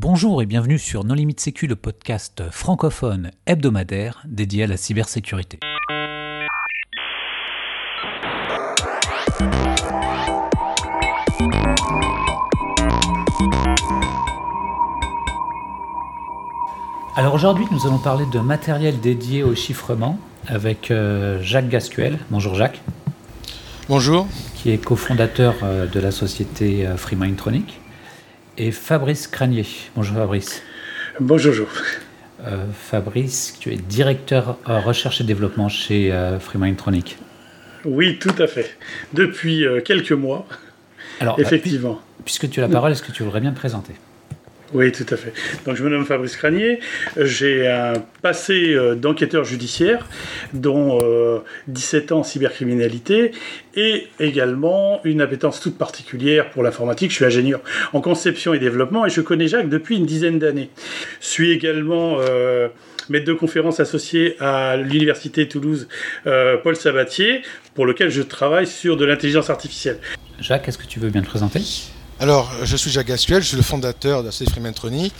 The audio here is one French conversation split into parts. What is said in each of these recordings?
Bonjour et bienvenue sur Non Limite Sécu, le podcast francophone hebdomadaire dédié à la cybersécurité. Alors aujourd'hui, nous allons parler de matériel dédié au chiffrement avec euh, Jacques Gascuel. Bonjour Jacques. Bonjour. Qui est cofondateur euh, de la société euh, FreeMindtronic. Et Fabrice Cranier. Bonjour Fabrice. Bonjour. Fabrice, tu es directeur recherche et développement chez FreeMindtronic. Oui, tout à fait. Depuis quelques mois. Alors, effectivement. puisque tu as la parole, est-ce que tu voudrais bien te présenter? Oui, tout à fait. Donc, je me nomme Fabrice Cranier. J'ai un passé euh, d'enquêteur judiciaire, dont 17 euh, ans en cybercriminalité, et également une appétence toute particulière pour l'informatique. Je suis ingénieur en conception et développement, et je connais Jacques depuis une dizaine d'années. Je suis également euh, maître de conférence associé à l'Université Toulouse Paul Sabatier, pour lequel je travaille sur de l'intelligence artificielle. Jacques, est-ce que tu veux bien te présenter? Alors, je suis Jacques Gascuel, je suis le fondateur de la.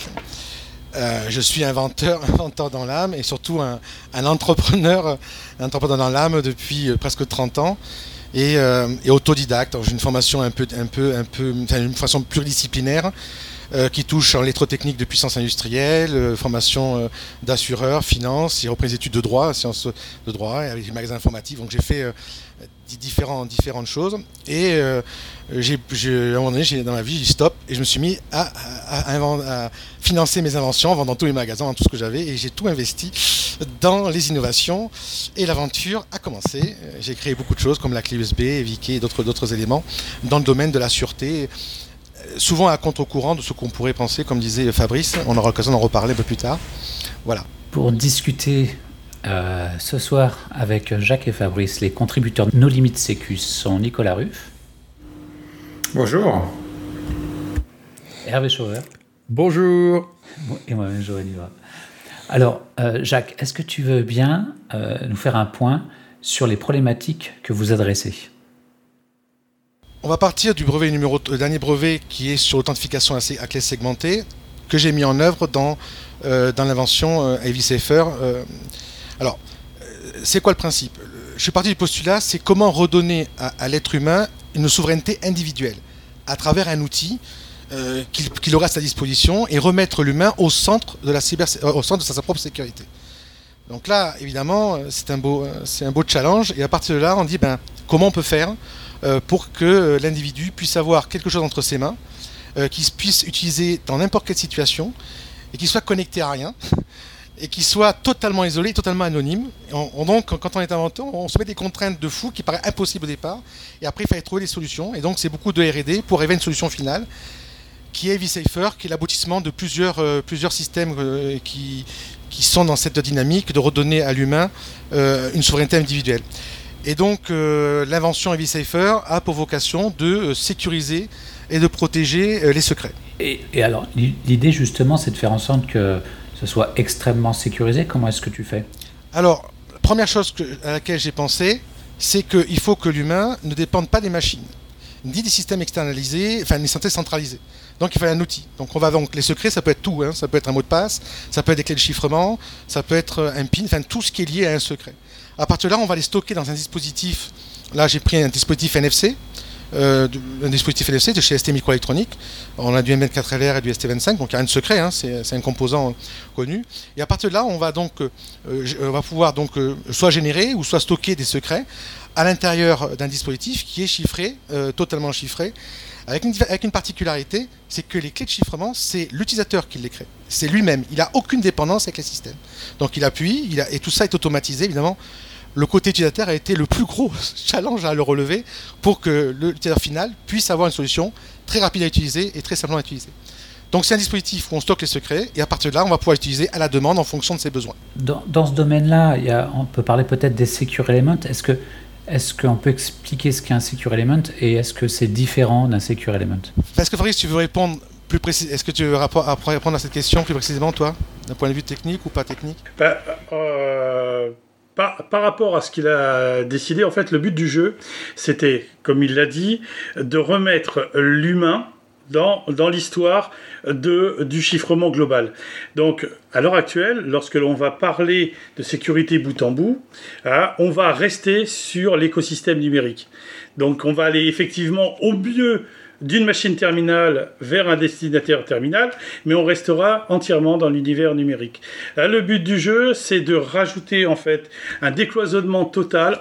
Euh, je suis inventeur, inventeur dans l'âme et surtout un, entrepreneur, entrepreneur dans l'âme depuis euh, presque 30 ans et, euh, autodidacte. J'ai une formation un peu, un peu, un peu, enfin, une façon pluridisciplinaire qui touche l'électrotechnique de puissance industrielle, formation d'assureur, finance, et repris des études de droit, sciences de droit, avec des magasins informatifs. Donc j'ai fait différentes choses. Et j'ai, à un moment donné, dans ma vie, j'ai stop et je me suis mis à, financer mes inventions en vendant tous les magasins, tout ce que j'avais. Et j'ai tout investi dans les innovations. Et l'aventure a commencé. J'ai créé beaucoup de choses comme la clé USB, Vicky et d'autres, d'autres éléments dans le domaine de la sûreté souvent à contre-courant de ce qu'on pourrait penser, comme disait Fabrice. On aura l'occasion d'en reparler un peu plus tard. Voilà. Pour discuter euh, ce soir avec Jacques et Fabrice, les contributeurs de nos limites sécu sont Nicolas Ruff. Bonjour. Hervé Chauveur. Bonjour. Et moi-même, Joël Alors, euh, Jacques, est-ce que tu veux bien euh, nous faire un point sur les problématiques que vous adressez? On va partir du brevet numéro, le dernier brevet qui est sur l'authentification à clé segmentée que j'ai mis en œuvre dans, euh, dans l'invention euh, Ivy Safer. Euh. alors, c'est quoi le principe? Je suis parti du postulat, c'est comment redonner à, l'être humain une souveraineté individuelle à travers un outil qu'il aura à sa disposition et remettre l'humain au centre de de sa, propre sécurité. Donc là, évidemment, c'est un beau, c'est un beau challenge. Et à partir de là, on dit ben comment on peut faire euh, pour que euh, l'individu puisse avoir quelque chose entre ses mains, euh, qu'il puisse utiliser dans n'importe quelle situation, et qu'il soit connecté à rien, et qu'il soit totalement isolé, totalement anonyme. on, donc, quand on est inventeur, on se met des contraintes de fou qui paraissent impossibles au départ, et après il fallait trouver des solutions, et donc c'est beaucoup de R&D pour arriver à une solution finale, qui est vSafer, qui est l'aboutissement de plusieurs, plusieurs systèmes qui, qui sont dans cette dynamique de redonner à l'humain une souveraineté individuelle. Et donc euh, l'invention Safer a pour vocation de euh, sécuriser et de protéger euh, les secrets. Et, alors l'idée justement c'est de faire en sorte que ce soit extrêmement sécurisé. Comment est-ce que tu fais? Alors, première chose à laquelle j'ai pensé, c'est qu'il faut que l'humain ne dépende pas des machines, ni des systèmes externalisés, enfin des systèmes centralisés. Donc il faut un outil. Donc on va donc les secrets, ça peut être tout, hein. ça peut être un mot de passe, ça peut être des clés de chiffrement, ça peut être un PIN, enfin tout ce qui est lié à un secret. À partir de là, on va les stocker dans un dispositif. Là, j'ai pris un dispositif NFC, euh, un dispositif NFC de chez ST Microelectronics. On a du M24LR et du ST25, donc il n'y a rien de secret, hein, c'est un composant connu. Et à partir de là, on va donc, euh, on va pouvoir donc euh, soit générer ou soit stocker des secrets à l'intérieur d'un dispositif qui est chiffré, totalement chiffré, avec une, avec une particularité, c'est que les clés de chiffrement, c'est l'utilisateur qui les crée. C'est lui-même. Il n'a aucune dépendance avec les systèmes. Donc il appuie, et tout ça est automatisé, évidemment le côté utilisateur a été le plus gros challenge à le relever pour que l'utilisateur final puisse avoir une solution très rapide à utiliser et très simplement à utiliser. Donc c'est un dispositif où on stocke les secrets et à partir de là, on va pouvoir l'utiliser à la demande en fonction de ses besoins. Dans, ce domaine-là, on peut parler peut-être des secure elements. Est-ce que est-ce qu'on peut expliquer ce qu'est un secure element et est-ce que c'est différent d'un secure element? Est-ce que Fabrice, tu veux répondre plus précisément Est-ce que tu veux répondre à cette question plus précisément, toi, d'un point de vue technique ou pas technique? Ben, euh, par, rapport à ce qu'il a décidé, en fait, le but du jeu, c'était, comme il l'a dit, de remettre l'humain dans, l'histoire du chiffrement global. Donc, à l'heure actuelle, lorsque l'on va parler de sécurité bout en bout, hein, on va rester sur l'écosystème numérique. Donc, on va aller effectivement au mieux d'une machine terminale vers un destinataire terminal, mais on restera entièrement dans l'univers numérique. le but du jeu, c'est de rajouter en fait un décloisonnement total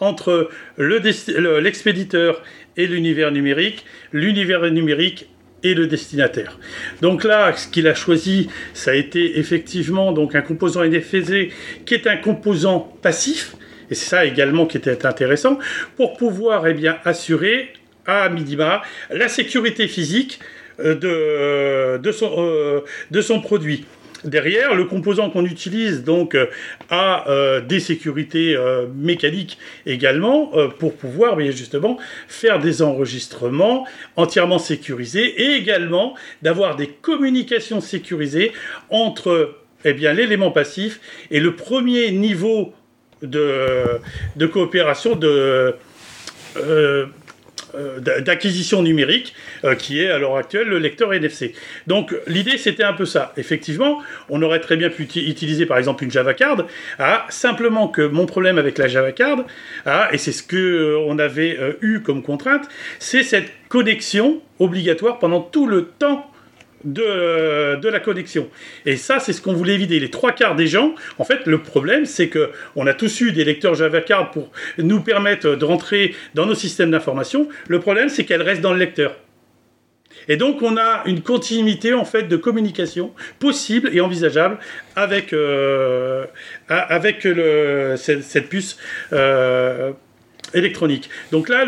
entre l'expéditeur et l'univers numérique, l'univers numérique et le destinataire. Donc là, ce qu'il a choisi, ça a été effectivement donc un composant NFZ qui est un composant passif, et c'est ça également qui était intéressant, pour pouvoir eh bien, assurer à minima la sécurité physique euh, son, euh, de son produit. Derrière, le composant qu'on utilise donc euh, a des sécurités mécaniques également pour pouvoir bien justement faire des enregistrements entièrement sécurisés et également d'avoir des communications sécurisées entre eh bien l'élément passif et le premier niveau de, de coopération de euh, d'acquisition numérique, euh, qui est à l'heure actuelle le lecteur NFC. Donc l'idée c'était un peu ça. Effectivement, on aurait très bien pu utiliser par exemple une Java Card, ah, simplement que mon problème avec la Java Card, et c'est ce que euh, on avait eu comme contrainte, c'est cette connexion obligatoire pendant tout le temps de, la connexion. Et ça, c'est ce qu'on voulait éviter. Les trois quarts des gens, en fait, le problème, c'est que on a tous eu des lecteurs Java Card pour nous permettre de rentrer dans nos systèmes d'information. Le problème, c'est qu'elles restent dans le lecteur. Et donc, on a une continuité en fait de communication possible et envisageable avec, euh, avec cette, puce euh, électronique. Donc là,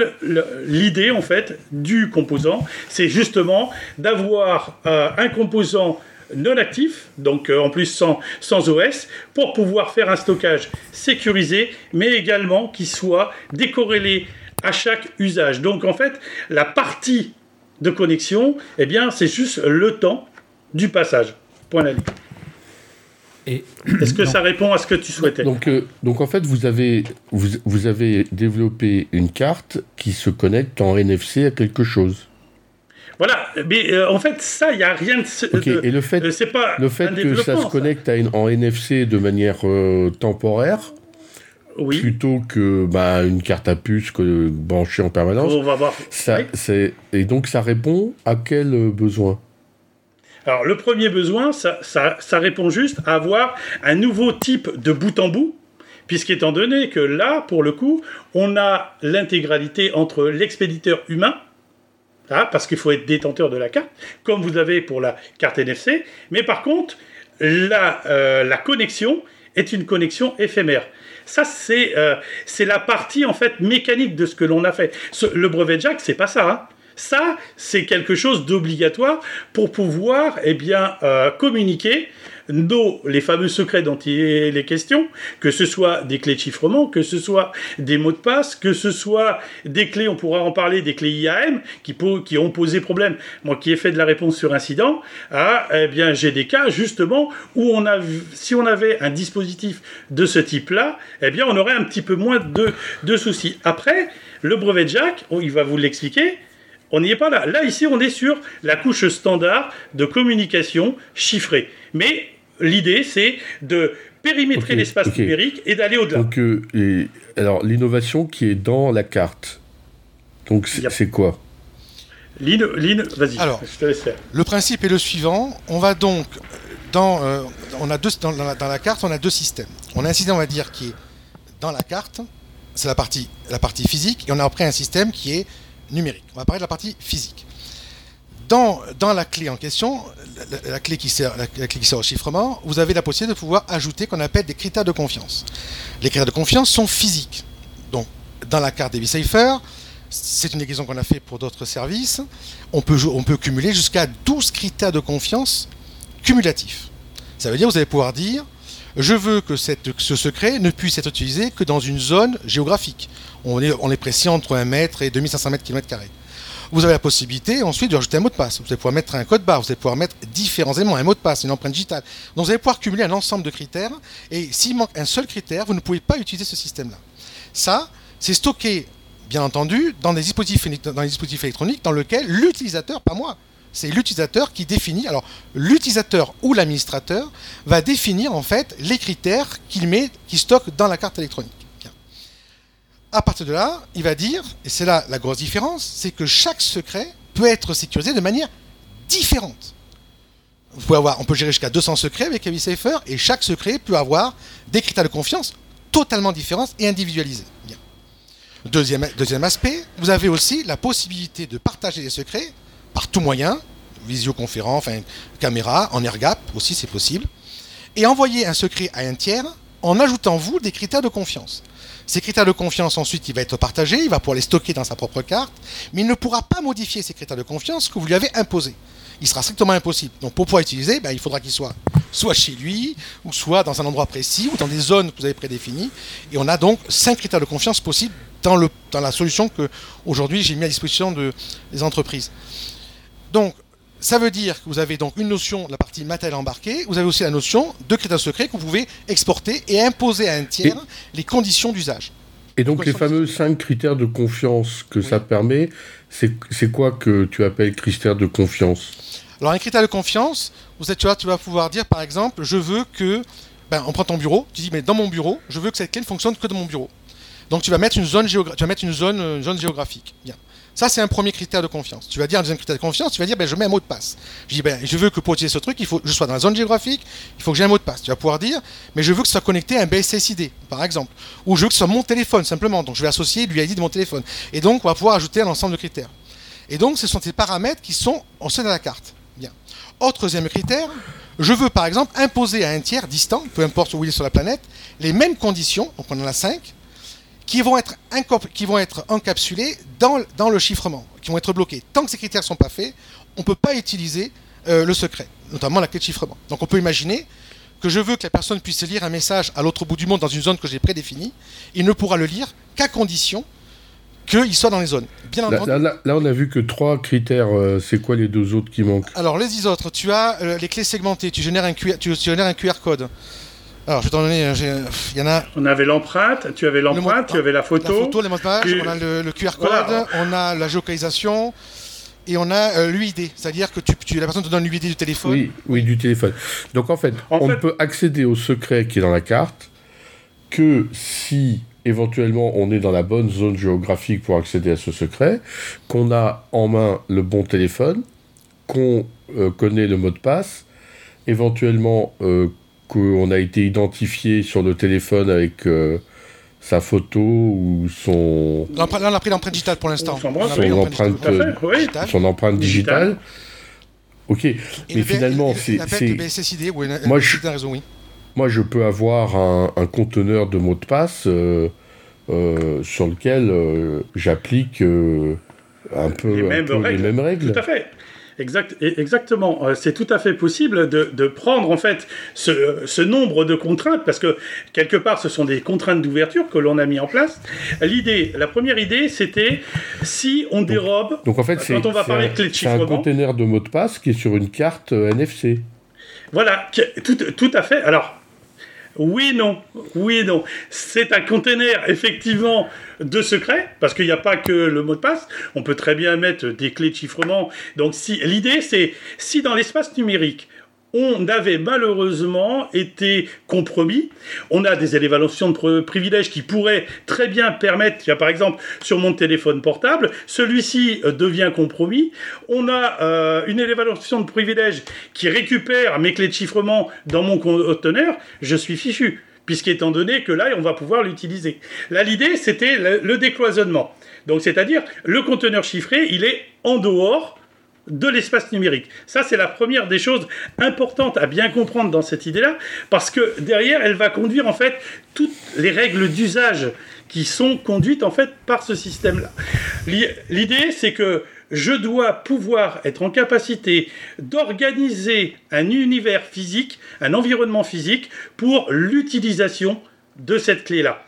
l'idée en fait du composant, c'est justement d'avoir euh, un composant non actif, donc euh, en plus sans, OS, pour pouvoir faire un stockage sécurisé, mais également qui soit décorrélé à chaque usage. Donc en fait, la partie de connexion, eh bien, c'est juste le temps du passage. Point ligne. Est-ce que ça répond à ce que tu souhaitais? Donc, euh, donc en fait, vous avez, vous, avez développé une carte qui se connecte en NFC à quelque chose. Voilà, mais euh, en fait, ça, il n'y a rien de. et le fait, euh, pas le fait que ça se connecte à une, en NFC de manière temporaire, oui. plutôt que bah, une carte à puce que branchée en permanence. On va voir. Ça, Et donc, ça répond à quel besoin? Alors le premier besoin, ça, répond juste à avoir un nouveau type de bout en bout, puisqu'étant donné que là, pour le coup, on a l'intégralité entre l'expéditeur humain, hein, parce qu'il faut être détenteur de la carte, comme vous avez pour la carte NFC, mais par contre, la, euh, la connexion est une connexion éphémère. Ça, euh, c'est la partie en fait mécanique de ce que l'on a fait. le brevet Jack, c'est pas ça. Hein. Ça, c'est quelque chose d'obligatoire pour pouvoir eh bien, euh, communiquer nos, les fameux secrets dont il est les questions, que ce soit des clés de chiffrement, que ce soit des mots de passe, que ce soit des clés, on pourra en parler, des clés IAM qui, qui ont posé problème. Moi qui ai fait de la réponse sur incident, ah, eh bien, j'ai des cas justement où on a, si on avait un dispositif de ce type-là, eh bien, on aurait un petit peu moins de, de soucis. Après, le brevet Jack, il va vous l'expliquer, on n'y est pas là. Là, ici, on est sur la couche standard de communication chiffrée. Mais l'idée, c'est de périmétrer l'espace numérique et d'aller au-delà. Donc, euh, alors, l'innovation qui est dans la carte, donc c'est quoi? Line, vas-y, alors, je te laisse faire. Le principe est le suivant. On va donc, dans, euh, on a deux, dans, la, dans la carte, on a deux systèmes. On a un système, on va dire, qui est dans la carte, c'est la partie, la partie physique, et on a après un système qui est numérique. On va parler de la partie physique. Dans, la clé en question, la, clé qui sert, au chiffrement, vous avez la possibilité de pouvoir ajouter qu'on appelle des critères de confiance. Les critères de confiance sont physiques. Donc, dans la carte des c'est une liaison qu'on a fait pour d'autres services, on peut, on peut cumuler jusqu'à 12 critères de confiance cumulatifs. Ça veut dire que vous allez pouvoir dire je veux que ce secret ne puisse être utilisé que dans une zone géographique. On est, précis entre 1 mètre et 2500 mètres carrés. Vous avez la possibilité ensuite de rajouter un mot de passe. Vous allez pouvoir mettre un code barre, vous allez pouvoir mettre différents éléments, un mot de passe, une empreinte digitale. Donc vous allez pouvoir cumuler un ensemble de critères et s'il manque un seul critère, vous ne pouvez pas utiliser ce système-là. Ça, c'est stocké, bien entendu, dans des des dispositifs électroniques dans lesquels l'utilisateur, pas moi, c'est l'utilisateur qui définit. Alors, l'utilisateur ou l'administrateur va définir en fait les critères qu'il met, qu'il stocke dans la carte électronique. À partir de là, il va dire, et c'est là la grosse différence, c'est que chaque secret peut être sécurisé de manière différente. On peut gérer jusqu'à 200 secrets avec Safer, et chaque secret peut avoir des critères de confiance totalement différents et individualisés. Deuxième, deuxième aspect, vous avez aussi la possibilité de partager des secrets par tout moyen, visioconférence, enfin caméra, en air-gap aussi c'est possible, et envoyer un secret à un tiers en ajoutant vous des critères de confiance. Ces critères de confiance, ensuite, il va être partagé, il va pouvoir les stocker dans sa propre carte, mais il ne pourra pas modifier ces critères de confiance que vous lui avez imposés. Il sera strictement impossible. Donc pour pouvoir utiliser, ben, il faudra qu'il soit soit chez lui, ou soit dans un endroit précis, ou dans des zones que vous avez prédéfinies. Et on a donc cinq critères de confiance possibles dans, le, dans la solution que aujourd'hui j'ai mis à disposition de, des entreprises. Donc ça veut dire que vous avez donc une notion de la partie matériel embarqué, vous avez aussi la notion de critères secrets que vous pouvez exporter et imposer à un tiers les conditions d'usage. Et donc les fameux cinq critères de confiance que ça permet, c'est quoi que tu appelles critères de confiance? Alors un critère de confiance, vous êtes, tu, vois, tu vas pouvoir dire par exemple, je veux que, ben, on prend ton bureau, tu dis mais dans mon bureau, je veux que cette clé ne fonctionne que dans mon bureau. Donc tu vas mettre une zone, tu vas mettre une zone, une zone géographique. Bien. Ça, c'est un premier critère de confiance. Tu vas dire un deuxième critère de confiance, tu vas dire, ben, je mets un mot de passe. Je dis, ben, je veux que pour utiliser ce truc, il faut que je sois dans la zone géographique, il faut que j'ai un mot de passe. Tu vas pouvoir dire, mais je veux que ce soit connecté à un BSSID, par exemple. Ou je veux que ce soit mon téléphone, simplement. Donc, je vais associer l'UID de mon téléphone. Et donc, on va pouvoir ajouter un ensemble de critères. Et donc, ce sont ces paramètres qui sont en sein de la carte. Bien. Autre deuxième critère, je veux par exemple imposer à un tiers distant, peu importe où il est sur la planète, les mêmes conditions, donc on en a cinq, qui vont être, qui vont être encapsulés dans, dans, le chiffrement, qui vont être bloqués. Tant que ces critères ne sont pas faits, on ne peut pas utiliser euh, le secret, notamment la clé de chiffrement. Donc on peut imaginer que je veux que la personne puisse lire un message à l'autre bout du monde dans une zone que j'ai prédéfinie, il ne pourra le lire qu'à condition qu'il soit dans les zones. Bien là, là, là, on a vu que trois critères. Euh, c'est quoi les deux autres qui manquent? Alors, les dix autres, tu as euh, les clés segmentées, tu génères un QR, tu génères un QR code. Alors, je vais t'en donner. Euh, il y en a. On avait l'empreinte, tu avais l'empreinte, tu avais la photo. La photo, les mots de passe, on a le, QR code, on a la géolocalisation et on a euh, l'UID. C'est-à-dire que tu, la personne te donne l'UID du téléphone. Oui, oui, du téléphone. Donc, en fait, on ne peut accéder au secret qui est dans la carte que si éventuellement on est dans la bonne zone géographique pour accéder à ce secret, qu'on a en main le bon téléphone, qu'on euh, connaît le mot de passe, éventuellement qu'on a été identifié sur le téléphone avec euh, sa photo ou son. Là, on a pris l'empreinte digitale pour l'instant. Son, empreinte, digitale. son empreinte digitale. Ok, mais finalement, c'est. Moi, je... Raison, oui. Moi, je peux avoir un, conteneur de mots de passe euh, euh, sur lequel j'applique un peu, les, mêmes, règles. les mêmes règles. Tout à fait. Exact, exactement. Euh, c'est tout à fait possible de, prendre en fait ce, nombre de contraintes parce que quelque part ce sont des contraintes d'ouverture que l'on a mis en place. L'idée, la première idée, c'était si on dérobe. Donc en fait, quand on va parler de clé de chiffrement. C'est un conteneur de mots de passe qui est sur une carte euh, NFC. Voilà, tout, tout à fait. Alors oui non. Oui non. C'est un container, effectivement, de secret, parce qu'il n'y a pas que le mot de passe. On peut très bien mettre des clés de chiffrement. Donc, si, l'idée, c'est si dans l'espace numérique, on avait malheureusement été compromis. On a des élévations de privilèges qui pourraient très bien permettre, il y a par exemple sur mon téléphone portable, celui-ci euh, devient compromis. On a euh, une élévation de privilèges qui récupère mes clés de chiffrement dans mon conteneur, je suis fichu puisqu'étant donné que là, on va pouvoir l'utiliser. Là, l'idée, c'était le, décloisonnement. Donc, c'est-à-dire, le conteneur chiffré, il est en dehors de l'espace numérique. Ça, c'est la première des choses importantes à bien comprendre dans cette idée-là, parce que derrière, elle va conduire en fait toutes les règles d'usage qui sont conduites en fait par ce système-là. L'idée, c'est que je dois pouvoir être en capacité d'organiser un univers physique, un environnement physique pour l'utilisation de cette clé-là.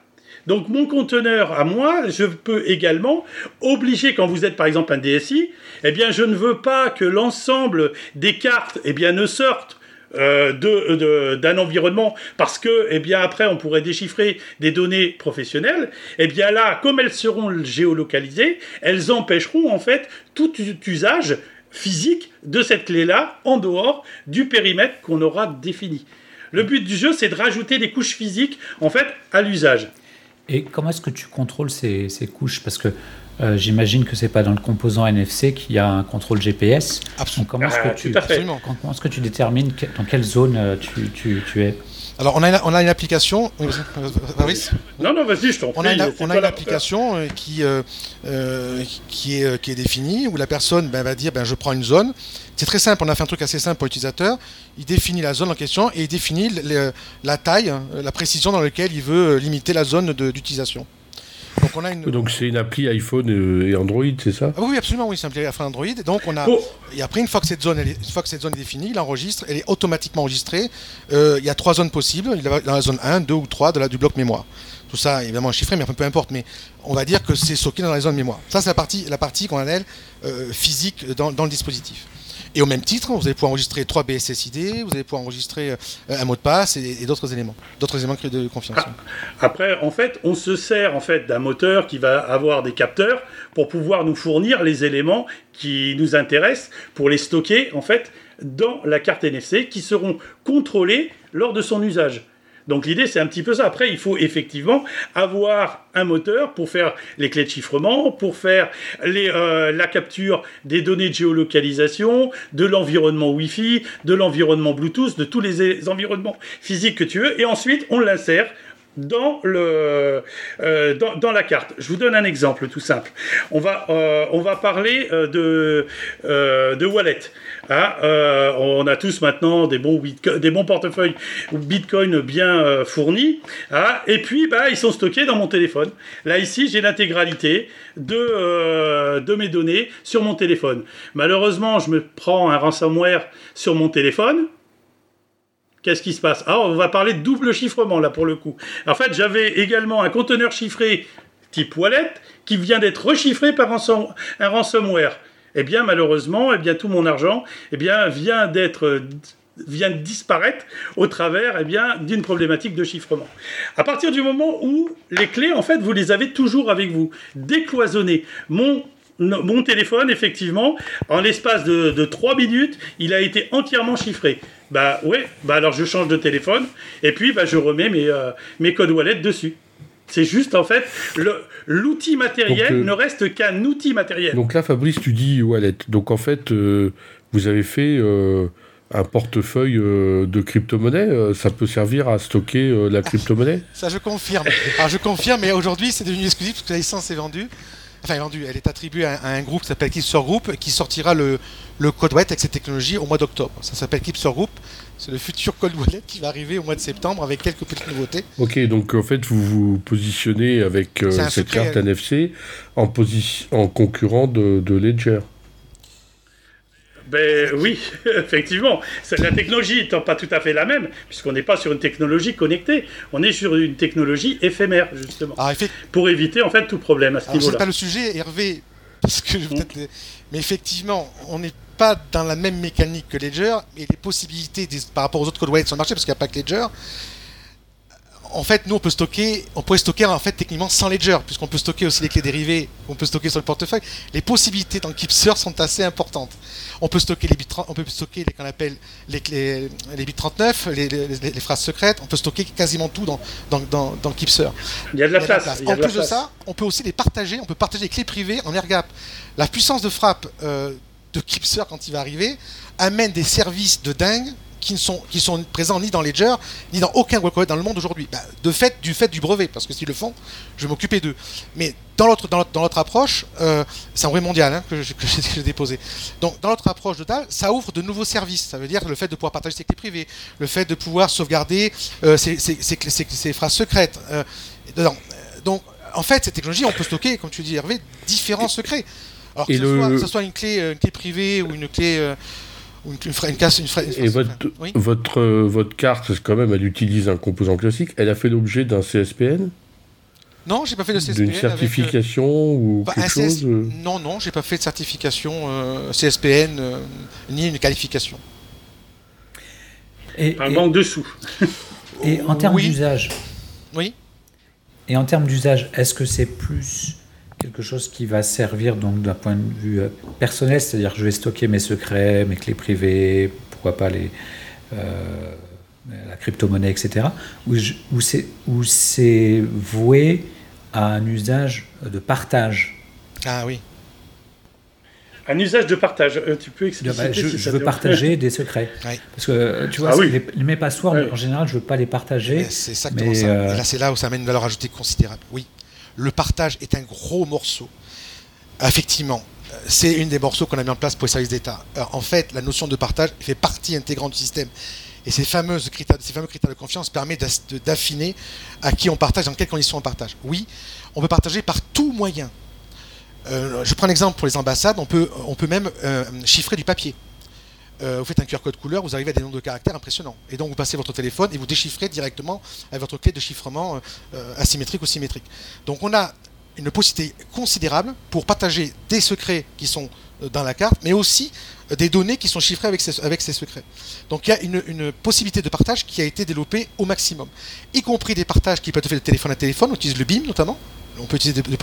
Donc mon conteneur à moi, je peux également obliger, quand vous êtes par exemple un DSI, eh bien je ne veux pas que l'ensemble des cartes eh bien, ne sortent euh, d'un environnement parce que eh bien après on pourrait déchiffrer des données professionnelles et eh bien là comme elles seront géolocalisées elles empêcheront en fait tout usage physique de cette clé-là en dehors du périmètre qu'on aura défini. Le but du jeu, c'est de rajouter des couches physiques en fait à l'usage. Et comment est-ce que tu contrôles ces, couches? Parce que euh, j'imagine que c'est pas dans le composant NFC qu'il y a un contrôle GPS. Absolument. comment est-ce que, tu, comment est-ce que tu détermines dans quelle zone euh, tu, tu, tu es? Alors, on a, une, on a une application. Non, non, vas-y, je t'en On a une, on a une application euh, qui, euh, euh, qui, est, qui est définie où la personne ben, va dire ben, je prends une zone. C'est très simple, on a fait un truc assez simple pour l'utilisateur. Il définit la zone en question et il définit la taille, la précision dans laquelle il veut limiter la zone d'utilisation. Donc on a une. Donc c'est une appli iPhone et Android, c'est ça? Ah Oui, absolument, oui, c'est une appli Android. Et donc on a. Oh. Et après, une fois que cette zone, est, une fois que cette zone est définie, il enregistre, elle est automatiquement enregistrée. Euh, il y a trois zones possibles. Il y dans la zone 1, 2 ou 3 de la, du bloc mémoire. Tout ça, évidemment, chiffré, mais peu importe. Mais on va dire que c'est stocké dans les zones mémoire. Ça, c'est la partie, la partie qu'on appelle euh, physique dans, dans le dispositif. Et au même titre, vous allez pouvoir enregistrer 3 BSSID, vous allez pouvoir enregistrer euh, un mot de passe et, d'autres éléments, d'autres éléments de confiance. Ah, après, en fait, on se sert en fait d'un moteur qui va avoir des capteurs pour pouvoir nous fournir les éléments qui nous intéressent pour les stocker en fait dans la carte NFC qui seront contrôlés lors de son usage. Donc l'idée, c'est un petit peu ça. Après, il faut effectivement avoir un moteur pour faire les clés de chiffrement, pour faire euh, la capture des données de géolocalisation, de l'environnement Wi-Fi, de l'environnement Bluetooth, de tous les environnements physiques que tu veux. Et ensuite, on l'insère euh, dans, la carte. Je vous donne un exemple tout simple. On va, euh, parler euh, de, de wallet. Hein. on a tous maintenant des bons, des bons portefeuilles Bitcoin bien fournis. Hein. et puis, bah, ils sont stockés dans mon téléphone. Là, ici, j'ai l'intégralité de, de mes données sur mon téléphone. Malheureusement, je me prends un ransomware sur mon téléphone Qu'est-ce qui se passe? Ah, on va parler de double chiffrement là pour le coup. En fait, j'avais également un conteneur chiffré type wallet qui vient d'être rechiffré par un, ransomware. Eh bien, malheureusement, eh bien, tout mon argent eh bien, vient d'être vient de disparaître au travers eh bien, d'une problématique de chiffrement. À partir du moment où les clés, en fait, vous les avez toujours avec vous, décloisonnées. Mon mon téléphone, effectivement, en l'espace de, de 3 minutes, il a été entièrement chiffré. Bah ouais, bah alors je change de téléphone et puis bah, je remets mes, euh, mes codes wallet dessus. C'est juste en fait, l'outil matériel euh, ne reste qu'un outil matériel. Donc là, Fabrice, tu dis wallet. Donc en fait, euh, vous avez fait un portefeuille de crypto-monnaie. ça peut servir à stocker la crypto-monnaie? Ça, je confirme. Alors je confirme, mais aujourd'hui, c'est devenu exclusif parce que la licence est vendue enfin vendue, elle est attribuée à, un groupe qui s'appelle Kipser Group, qui sortira le, le code wallet avec cette technologie au mois d'octobre. Ça s'appelle Kipser Group. C'est le futur code wallet qui va arriver au mois de septembre avec quelques petites nouveautés. Ok, donc en fait, vous vous positionnez avec euh, cette carte NFC en, en concurrent de, de Ledger. Ben oui, effectivement. La technologie n'étant pas tout à fait la même, puisqu'on n'est pas sur une technologie connectée, on est sur une technologie éphémère, justement. Ah, pour éviter en fait tout problème à ce niveau-là. C'est pas le sujet, Hervé, parce que mmh. mais effectivement, on n'est pas dans la même mécanique que Ledger, et les possibilités par rapport aux autres code wallets sur le marché, parce qu'il n'y a pas que Ledger, en fait, nous, on peut stocker, on pourrait stocker en fait techniquement sans ledger, puisqu'on peut stocker aussi les clés dérivées, on peut stocker sur le portefeuille. Les possibilités dans Kipser sont assez importantes. On peut stocker les bits, on peut stocker les qu'on appelle les, les, les bits 39, les, les, phrases secrètes. On peut stocker quasiment tout dans dans, dans. Il y a de la, place. En plus de, ça, on peut aussi les partager. On peut partager les clés privées en air gap. La puissance de frappe euh, de Kipser quand il va arriver amène des services de dingue qui ne sont, qui sont présents ni dans Ledger, ni dans aucun wallet dans le monde aujourd'hui. Bah, de fait, du fait du brevet, parce que s'ils le font, je vais m'occuper d'eux. Mais dans l'autre, dans l'autre approche, euh, c'est un brevet mondial hein, que j'ai déposé. Donc, dans l'autre approche de DAL, ça ouvre de nouveaux services. Ça veut dire le fait de pouvoir partager ses clés privées, le fait de pouvoir sauvegarder euh, ses, phrases secrètes. Euh, dedans. Donc, en fait, cette technologie, on peut stocker, comme tu dis, Hervé, différents secrets. Alors que, ce, soit, une clé, une clé privée ou une clé une, une, Et votre, votre, euh, votre carte, quand même, elle utilise un composant classique. Elle a fait l'objet d'un CSPN non, j'ai pas fait de CSPN. D'une certification ou bah, quelque chose euh Non, non, j'ai pas fait de certification euh, CSPN ni une qualification. Et, un manque de sous. et en termes d'usage Oui. Et en termes d'usage, est-ce que c'est plus quelque chose qui va servir donc d'un point de vue euh, personnel, c'est-à-dire que je vais stocker mes secrets, mes clés privées, pourquoi pas les, euh, la crypto-monnaie, etc. Ou, ou c'est voué à un usage de partage. Ah oui. Un usage de partage. Euh, tu peux expliquer bah, Je, je veux partager des secrets. Parce que tu vois, ah les, mes passeports, en général, je ne veux pas les partager. C'est exactement ça. Euh, là, c'est là où ça amène une valeur ajoutée considérable. Oui. Le partage est un gros morceau. Effectivement, c'est une des morceaux qu'on a mis en place pour les services d'État. En fait, la notion de partage fait partie intégrante du système. Et ces, fameuses critères, fameux critères de confiance permettent d'affiner à qui on partage, dans quelles conditions on partage. Oui, on peut partager par tout moyen. Euh, je prends un exemple pour les ambassades, on peut, on peut même euh, chiffrer du papier. Euh, vous faites un QR code couleur, vous arrivez à des nombres de caractères impressionnants. Et donc vous passez votre téléphone et vous déchiffrez directement avec votre clé de chiffrement asymétrique ou symétrique. Donc on a une possibilité considérable pour partager des secrets qui sont dans la carte, mais aussi des données qui sont chiffrées avec ces, avec ces secrets. Donc il y a une, une, possibilité de partage qui a été développée au maximum, y compris des partages qui peuvent être faits de téléphone à téléphone, on utilise le BIM notamment, on peut utiliser des,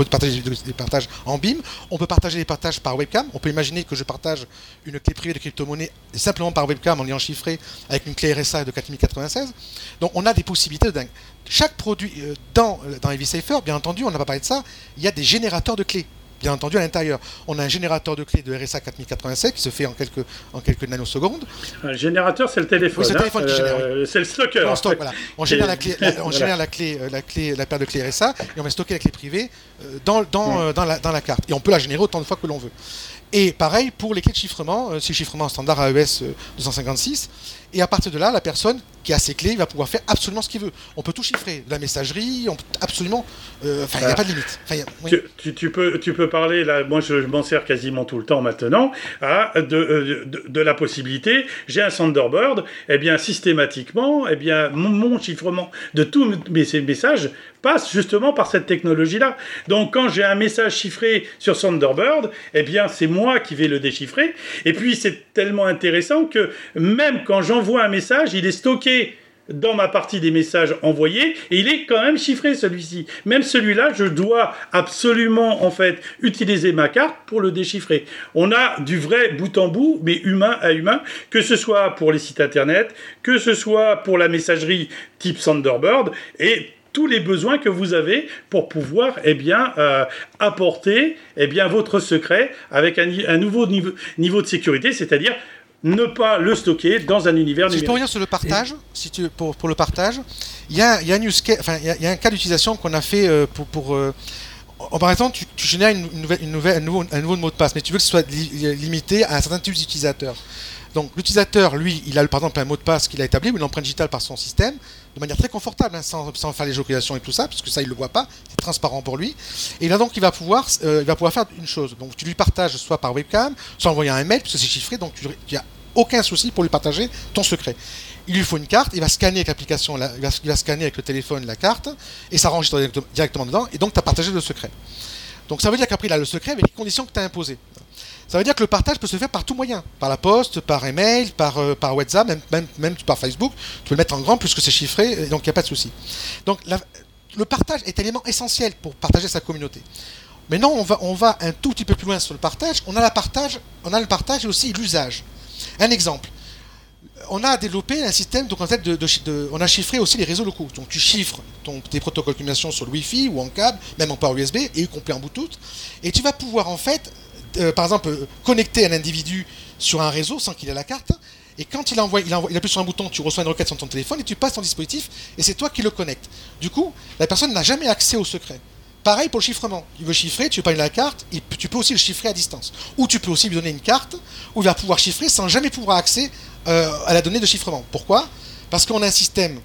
partages en BIM, on peut partager des partages par webcam, on peut imaginer que je partage une clé privée de crypto-monnaie simplement par webcam en l'ayant chiffré avec une clé RSA de 4096. Donc on a des possibilités de dingue. Chaque produit euh, dans, dans Safer, bien entendu, on n'a pas parlé de ça, il y a des générateurs de clés bien entendu à l'intérieur. On a un générateur de clés de RSA 4087 qui se fait en quelques, en quelques nanosecondes. Un générateur, c'est le téléphone. c'est le téléphone qui génère. Euh, c'est le stocker. On, génère, la, clé, on génère la, clé, euh, la, clé, la paire de clés RSA et on va stocker la clé privée euh, dans, dans, dans, la, dans la carte. Et on peut la générer autant de fois que l'on veut. Et pareil pour les clés de chiffrement, c'est le chiffrement standard AES 256. Et à partir de là, la personne qui a ses clés, il va pouvoir faire absolument ce qu'il veut. On peut tout chiffrer, la messagerie, on peut absolument. Euh, enfin, il n'y a pas de limite. tu, peux, tu peux parler, là, moi je, m'en sers quasiment tout le temps maintenant, à, de, euh, de, la possibilité, j'ai un Thunderbird, et eh bien systématiquement, et eh bien, mon, chiffrement de tous mes messages justement par cette technologie-là. Donc quand j'ai un message chiffré sur Thunderbird, eh bien c'est moi qui vais le déchiffrer. Et puis c'est tellement intéressant que même quand j'envoie un message, il est stocké dans ma partie des messages envoyés et il est quand même chiffré celui-ci. Même celui-là, je dois absolument en fait utiliser ma carte pour le déchiffrer. On a du vrai bout en bout, mais humain à humain, que ce soit pour les sites internet, que ce soit pour la messagerie type Thunderbird et tous les besoins que vous avez pour pouvoir eh bien, euh, apporter eh bien, votre secret avec un, nouveau niveau, niveau de sécurité, c'est-à-dire ne pas le stocker dans un univers si numérique. Je peux revenir sur le partage, si tu, pour, pour le partage, il y a, y, a enfin, y, y a un cas d'utilisation qu'on a fait euh, pour... pour euh, par exemple, tu, tu génères une, nouvelle, une nouvelle, un, nouveau, un nouveau mot de passe, mais tu veux que ce soit limité à un certain type d'utilisateur. Donc l'utilisateur, lui, il a par exemple un mot de passe qu'il a établi ou une empreinte digitale par son système, de manière très confortable, hein, sans, faire les géolocalisations et tout ça, puisque ça il le voit pas, c'est transparent pour lui. Et là donc il va pouvoir, euh, faire une chose. Donc tu lui partages soit par webcam, soit en envoyant un mail, puisque c'est chiffré, donc tu, tu as aucun souci pour lui partager ton secret. Il lui faut une carte, il va scanner avec l'application, il, va scanner avec le téléphone la carte, et ça enregistre directement dedans, et donc tu as partagé le secret. Donc ça veut dire qu'après il a le secret avec les conditions que tu as imposées. Ça veut dire que le partage peut se faire par tout moyen, par la poste, par email, par, euh, par WhatsApp, même, par Facebook. Tu peux le mettre en grand puisque c'est chiffré, donc il n'y a pas de souci. Donc le partage est un élément essentiel pour partager sa communauté. Maintenant, on va, un tout petit peu plus loin sur le partage. On a, la partage, on a le partage et aussi l'usage. Un exemple. On a développé un système, donc en fait, de, on a chiffré aussi les réseaux locaux. Donc tu chiffres ton, tes protocoles de communication sur le Wi-Fi ou en câble, même en port USB, et y compris en Bluetooth. Et tu vas pouvoir en fait, euh, par exemple, connecter un individu sur un réseau sans qu'il ait la carte. Et quand il, envoie, il, appuie sur un bouton, tu reçois une requête sur ton téléphone et tu passes ton dispositif et c'est toi qui le connectes. Du coup, la personne n'a jamais accès au secret. Pareil pour le chiffrement. Il veut chiffrer, tu pas une la carte, tu peux aussi le chiffrer à distance. Ou tu peux aussi lui donner une carte où il va pouvoir chiffrer sans jamais pouvoir accès euh, à la donnée de chiffrement. Pourquoi? Parce qu'on a un système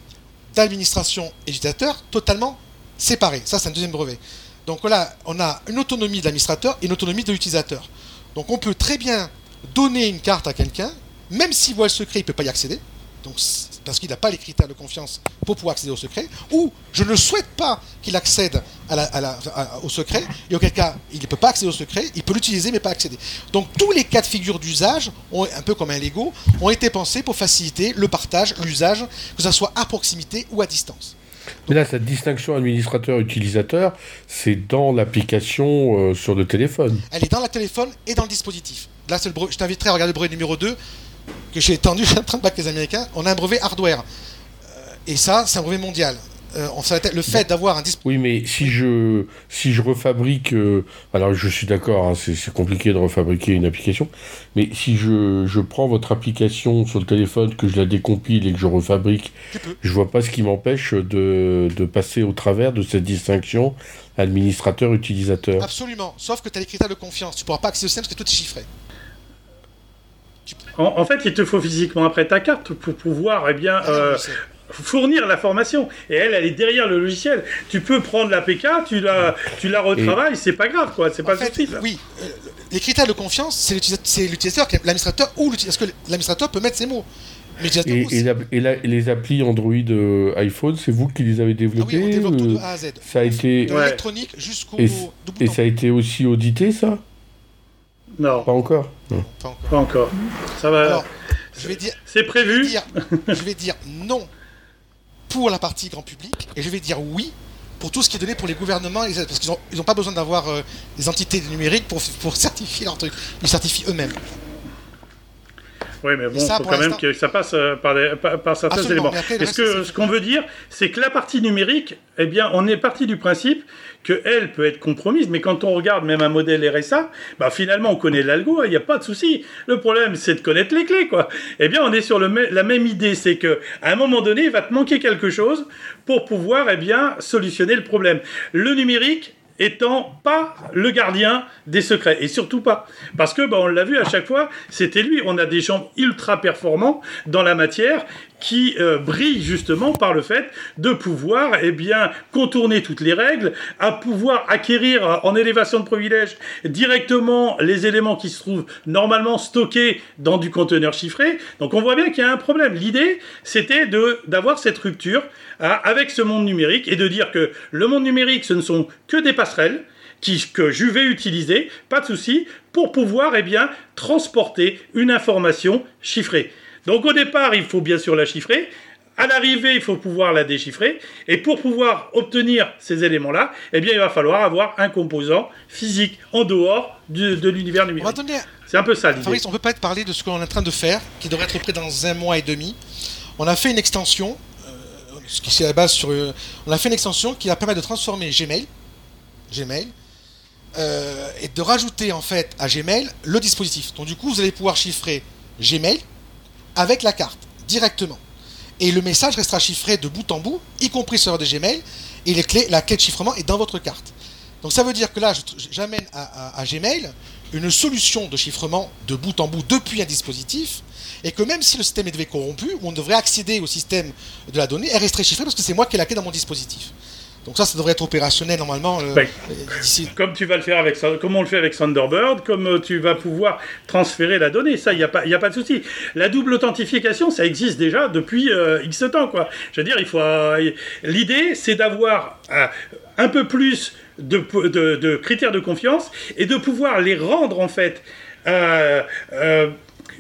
d'administration et d'utilisateur totalement séparé. Ça, c'est un deuxième brevet. Donc là, on a une autonomie de l'administrateur et une autonomie de l'utilisateur. Donc on peut très bien donner une carte à quelqu'un, même s'il voit le secret, il ne peut pas y accéder donc, parce qu'il n'a pas les critères de confiance pour pouvoir accéder au secret, ou je ne souhaite pas qu'il accède au secret, et auquel cas il ne peut pas accéder au secret, il peut l'utiliser mais pas accéder. Donc tous les cas de figure d'usage, un peu comme un Lego, ont été pensés pour faciliter le partage, l'usage, que ce soit à proximité ou à distance. Mais là, cette distinction administrateur-utilisateur, c'est dans l'application sur le téléphone. Elle est dans le téléphone et dans le dispositif. Là, le je t'inviterai à regarder le brevet numéro 2 que j'ai étendu, je en train de battre les Américains. On a un brevet hardware. et ça, c'est un brevet mondial. Euh, le fait d'avoir un Oui, mais si je, si je refabrique. Euh, alors, je suis d'accord, hein, c'est compliqué de refabriquer une application. Mais si je, je, prends votre application sur le téléphone, que je la décompile et que je refabrique, je vois pas ce qui m'empêche de, de, passer au travers de cette distinction administrateur-utilisateur. Absolument. Sauf que tu as les critères de confiance. Tu pourras pas accéder au système parce que tout est chiffré. En, fait, il te faut physiquement après ta carte pour pouvoir eh bien, ah euh, fournir l'information. Et elle, elle est derrière le logiciel. Tu peux prendre l'APK, tu la, tu la retravailles, c'est pas grave, quoi. C'est pas fait, Oui, euh, les critères de confiance, c'est l'utilisateur, l'administrateur, ou parce que l'administrateur peut mettre ses mots? Et, et, les applis Android euh, iPhone, c'est vous qui les avez développées ah oui, on développe tout de A à Z. Ça a été... De l'électronique jusqu'au... Et, ça a été aussi audité, ça? Non. Pas encore? Non. Pas encore. Ça va... je vais dire... C'est prévu je vais dire non pour la partie grand public, et je vais dire oui pour tout ce qui est donné pour les gouvernements, parce qu'ils n'ont pas besoin d'avoir euh, des entités numériques pour, pour certifier leur truc. Ils certifient eux-mêmes. Oui, mais bon, il faut quand même que ça passe euh, par, par, certains éléments. Ce ce qu'on veut dire, c'est que la partie numérique, eh bien, on est parti du principe qu'elle peut être compromise, mais quand on regarde même un modèle RSA, bah finalement on connaît l'algo, il n'y a pas de souci. Le problème, c'est de connaître les clés, quoi. Eh bien, on est sur le la même idée, c'est que à un moment donné, il va te manquer quelque chose pour pouvoir, eh bien, solutionner le problème. Le numérique, étant pas le gardien des secrets. Et surtout pas. Parce que, bah, on l'a vu à chaque fois, c'était lui. On a des gens ultra performants dans la matière qui euh, brillent justement par le fait de pouvoir eh contourner toutes les règles, à pouvoir acquérir en élévation de privilège directement les éléments qui se trouvent normalement stockés dans du conteneur chiffré. Donc on voit bien qu'il y a un problème. L'idée, c'était d'avoir cette rupture hein, avec ce monde numérique et de dire que le monde numérique, ce ne sont que des passerelles que je vais utiliser, pas de souci, pour pouvoir eh transporter une information chiffrée. Donc au départ, il faut bien sûr la chiffrer. À l'arrivée, il faut pouvoir la déchiffrer. Et pour pouvoir obtenir ces éléments-là, eh bien, il va falloir avoir un composant physique en dehors de, l'univers numérique. C'est un peu ça l'idée. Fabrice, on peut pas être parler de ce qu'on est en train de faire, qui devrait être prêt dans un mois et demi. On a fait une extension, euh, ce qui est à la base sur. Euh, on a fait une extension qui va permettre de transformer Gmail, Gmail, euh, et de rajouter en fait à Gmail le dispositif. Donc du coup, vous allez pouvoir chiffrer Gmail avec la carte, directement. Et le message restera chiffré de bout en bout, y compris sur de Gmail, et les clés, la clé de chiffrement est dans votre carte. Donc ça veut dire que là, j'amène à, Gmail une solution de chiffrement de bout en bout depuis un dispositif, et que même si le système est corrompu, on devrait accéder au système de la donnée, elle resterait chiffrée parce que c'est moi qui ai la clé dans mon dispositif. Donc ça, ça devrait être opérationnel normalement euh, ben, Comme tu vas le faire avec comme on le fait avec Thunderbird, comme euh, tu vas pouvoir transférer la donnée, ça, il n'y a pas, a pas de souci. La double authentification, ça existe déjà depuis euh, X temps, quoi. Je veux dire, il faut. L'idée, c'est d'avoir un peu plus de, de, critères de confiance et de pouvoir les rendre en fait.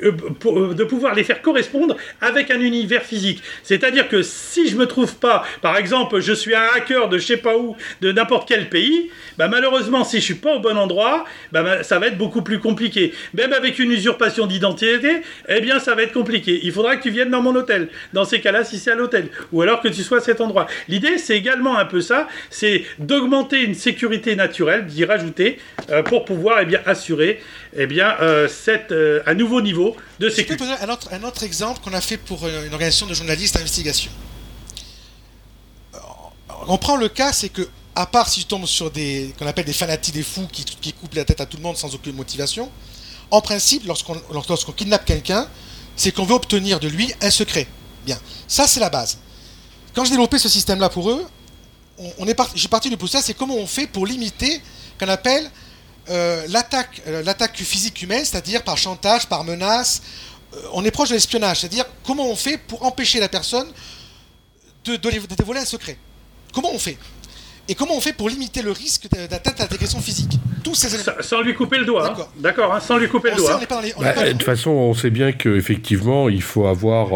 Euh, euh, de pouvoir les faire correspondre avec un univers physique. C'est-à-dire que si je me trouve pas, par exemple, je suis un hacker de je sais pas où, de n'importe quel pays, bah malheureusement, si je suis pas au bon endroit, bah, ça va être beaucoup plus compliqué. Même avec une usurpation d'identité, eh bien, ça va être compliqué. Il faudra que tu viennes dans mon hôtel. Dans ces cas-là, si c'est à l'hôtel, ou alors que tu sois à cet endroit. L'idée, c'est également un peu ça, c'est d'augmenter une sécurité naturelle, d'y rajouter, euh, pour pouvoir eh bien assurer eh bien, cette, un nouveau niveau de sécurité. Je peux un autre, un autre exemple qu'on a fait pour euh, une organisation de journalistes d'investigation? On prend le cas, c'est que, à part si tu tombes sur des qu'on appelle des fanatiques, des fous qui, qui coupent la tête à tout le monde sans aucune motivation, en principe, lorsqu'on lorsqu'on kidnappe quelqu'un, c'est qu'on veut obtenir de lui un secret. Bien, ça c'est la base. Quand j'ai développé ce système-là pour eux, on, est parti, j'ai parti du postulat, c'est comment on fait pour limiter qu'on appelle euh, l'attaque, euh, l'attaque physique humaine, c'est-à-dire par chantage, par menace, euh, on est proche de l'espionnage, c'est-à-dire comment on fait pour empêcher la personne de, dévoiler un secret. Comment on fait? Et comment on fait pour limiter le risque d'atteinte à l'intégration physique? Tous ces Sans lui couper le doigt. Hein. D'accord, hein, sans lui couper le doigt. Bah, de toute façon, on sait bien qu'effectivement, il faut avoir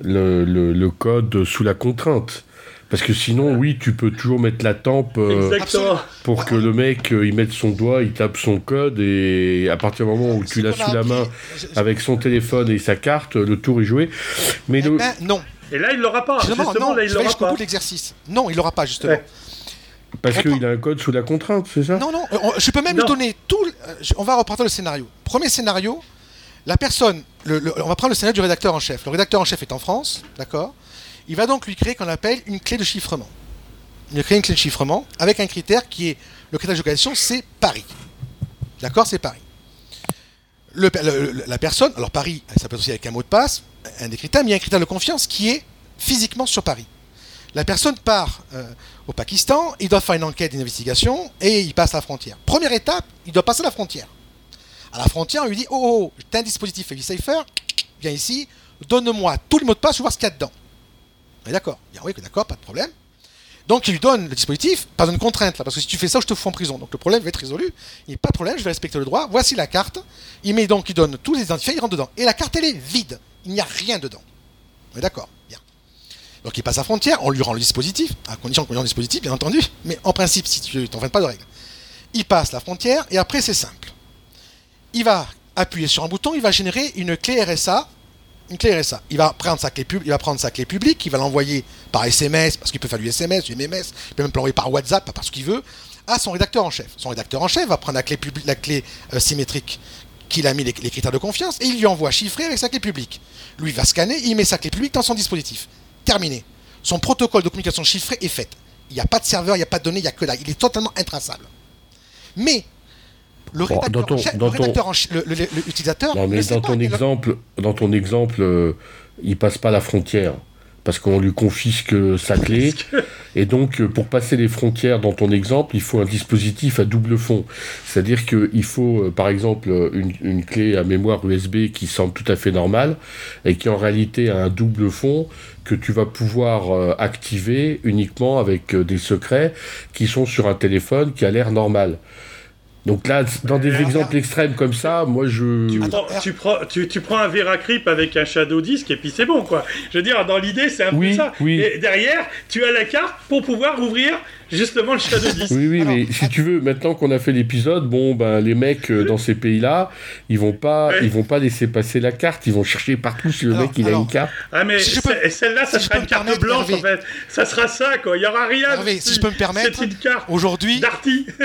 le, code sous la contrainte. Parce que sinon, oui, tu peux toujours mettre la tempe euh, pour que le mec euh, il mette son doigt, il tape son code et à partir du moment où tu l'as sous la main avec son téléphone et sa carte, le tour est joué. Mais eh ben, non. Et là, il l'aura pas. Justement, non, là, il l'aura pas. l'exercice. Non, il l'aura pas justement. Parce qu'il a un code sous la contrainte, c'est ça? Non, non. je peux même lui donner tout. On va repartir le scénario. Premier scénario. La personne, on va prendre le scénario du rédacteur en chef. Le rédacteur en chef est en France, d'accord? Il va donc lui créer qu'on appelle une clé de chiffrement. Il va créer une clé de chiffrement avec un critère qui est le critère de localisation, c'est Paris. D'accord C'est Paris. la personne, alors Paris, ça peut être aussi avec un mot de passe, un des critères, mais il y a un critère de confiance qui est physiquement sur Paris. La personne part euh, au Pakistan, il doit faire une enquête, une investigation, et il passe la frontière. Première étape, il doit passer la frontière. À la frontière, on lui dit Oh, oh, oh t'as un dispositif Safer, viens ici, donne-moi tous les mots de passe, je vais voir ce qu'il y a dedans. Est d'accord oui, d'accord, pas de problème. Donc il lui donne le dispositif, pas une contrainte là, parce que si tu fais ça, je te fous en prison. Donc le problème va être résolu. Il n'y a pas de problème, je vais respecter le droit. Voici la carte. Il met donc, donne tous les identifiants, il rentre dedans. Et la carte, elle est vide. Il n'y a rien dedans. On est d'accord Bien. Donc il passe la frontière, on lui rend le dispositif, à condition qu'on lui rend le dispositif, bien entendu. Mais en principe, si tu t'enfreins pas de règles. Il passe la frontière, et après c'est simple il va appuyer sur un bouton, il va générer une clé RSA. Une clé RSA. Il va prendre sa clé, il va prendre sa clé publique, il va l'envoyer par SMS, parce qu'il peut faire du SMS, du MMS, il peut même l'envoyer par WhatsApp, parce qu'il veut, à son rédacteur en chef. Son rédacteur en chef va prendre la clé, la clé euh, symétrique qu'il a mis les, critères de confiance, et il lui envoie chiffré avec sa clé publique. Lui va scanner, il met sa clé publique dans son dispositif. Terminé. Son protocole de communication chiffré est fait. Il n'y a pas de serveur, il n'y a pas de données, il n'y a que là. Il est totalement intraçable. Mais le rédacteur, l'utilisateur. mais dans ton, exemple, dans ton exemple, euh, il passe pas la frontière parce qu'on lui confisque sa clé. Et donc, euh, pour passer les frontières, dans ton exemple, il faut un dispositif à double fond. C'est-à-dire qu'il faut, euh, par exemple, une, clé à mémoire USB qui semble tout à fait normale et qui en réalité a un double fond que tu vas pouvoir activer uniquement avec des secrets qui sont sur un téléphone qui a l'air normal. Donc là, dans des exemples extrêmes comme ça, moi je. Attends, tu prends, tu, tu prends un Veracrip avec un Shadow Disk et puis c'est bon quoi. Je veux dire, dans l'idée, c'est un peu ça. Oui. Et derrière, tu as la carte pour pouvoir ouvrir justement le Shadow Disk. Oui, oui, mais si tu veux, maintenant qu'on a fait l'épisode, bon, ben les mecs euh, dans ces pays-là, ils vont pas, ils vont pas laisser passer la carte. Ils vont chercher partout si le mec il a une carte. Ah mais celle-là, ça sera une carte blanche en fait. Ça sera ça quoi. Il y aura rien. Hervé, si je peux me permettre, aujourd'hui,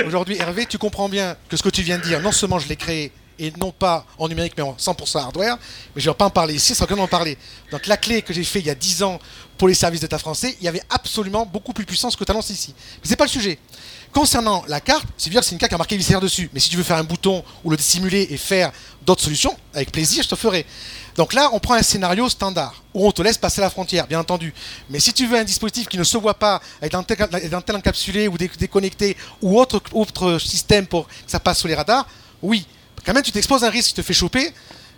aujourd'hui, Hervé, tu comprends bien que ce que tu viens de dire, non seulement je l'ai créé, et non pas en numérique, mais en 100% hardware, mais je ne vais pas en parler ici, sans en parler. Donc la clé que j'ai fait il y a 10 ans pour les services d'État français, il y avait absolument beaucoup plus puissant que tu annonces ici. Mais c'est pas le sujet. Concernant la carte, c'est dire que c'est une carte qui a marqué VCR dessus. Mais si tu veux faire un bouton ou le dissimuler et faire d'autres solutions, avec plaisir, je te ferai. Donc là, on prend un scénario standard où on te laisse passer la frontière, bien entendu. Mais si tu veux un dispositif qui ne se voit pas, avec un tel encapsulé ou déconnecté ou autre, autre système pour que ça passe sous les radars, oui. Quand même, tu t'exposes à un risque qui te fait choper.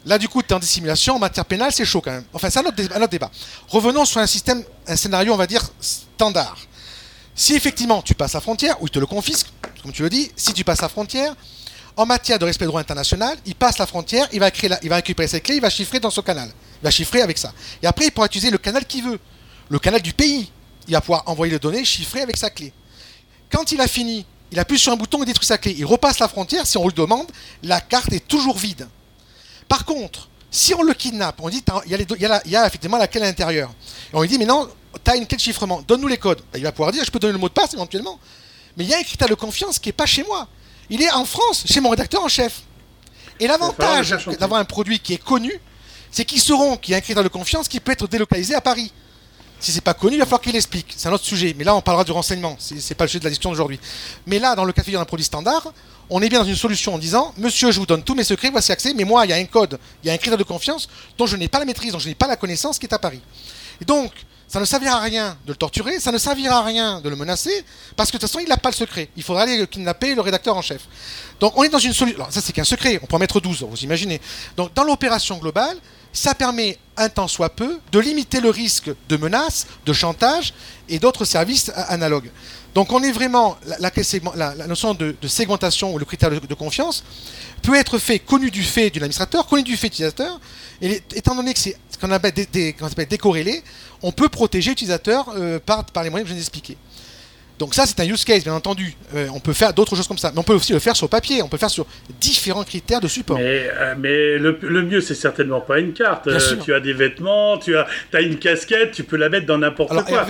Là, du coup, tu es en dissimulation. En matière pénale, c'est chaud quand même. Enfin, c'est un, autre, débat. Revenons sur un système, un scénario, on va dire, standard. Si effectivement tu passes la frontière, ou il te le confisque, comme tu le dis, si tu passes la frontière, en matière de respect du droit international, il passe la frontière, il va, créer il va récupérer cette clé, il va chiffrer dans son canal. Il va chiffrer avec ça. Et après, il pourra utiliser le canal qu'il veut. Le canal du pays. Il va pouvoir envoyer les données chiffrées avec sa clé. Quand il a fini, il appuie sur un bouton et détruit sa clé. Il repasse la frontière, si on le demande, la carte est toujours vide. Par contre, si on le kidnappe, on dit, il y, a il y a effectivement la clé à l'intérieur. Et on lui dit, mais non, tu as une clé de chiffrement, donne-nous les codes. Ben, il va pouvoir dire, je peux donner le mot de passe éventuellement. Mais il y a un critère de confiance qui n'est pas chez moi. Il est en France, chez mon rédacteur en chef. Et l'avantage d'avoir un produit qui est connu, c'est qu'ils sauront qu'il y a un critère de confiance qui peut être délocalisé à Paris. Si c'est pas connu, il va falloir qu'il explique. C'est un autre sujet. Mais là, on parlera du renseignement. C'est pas le sujet de la discussion d'aujourd'hui. Mais là, dans le cas de figure d'un produit standard, on est bien dans une solution en disant Monsieur, je vous donne tous mes secrets, voici accès, mais moi, il y a un code, il y a un critère de confiance dont je n'ai pas la maîtrise, dont je n'ai pas la connaissance qui est à Paris. Donc, ça ne servira à rien de le torturer, ça ne servira à rien de le menacer, parce que de toute façon, il n'a pas le secret. Il faudra aller kidnapper le rédacteur en chef. Donc, on est dans une solution. Alors, ça, c'est qu'un secret, on peut en mettre 12, vous imaginez. Donc, dans l'opération globale, ça permet, un temps soit peu, de limiter le risque de menaces, de chantage et d'autres services analogues. Donc, on est vraiment. La, notion de, segmentation ou le critère de, confiance peut être fait connu du fait de l'administrateur, connu du fait de l'utilisateur, et étant donné que c'est ce qu'on appelle, des, décorrélés, on peut protéger l'utilisateur par, par les moyens que je viens d'expliquer. Donc ça, c'est un use case, bien entendu. Euh, on peut faire d'autres choses comme ça. Mais on peut aussi le faire sur papier. On peut le faire sur différents critères de support. Mais, euh, mais le, mieux, c'est certainement pas une carte. Euh, tu as des vêtements, tu as, as une casquette, tu peux la mettre dans n'importe quoi.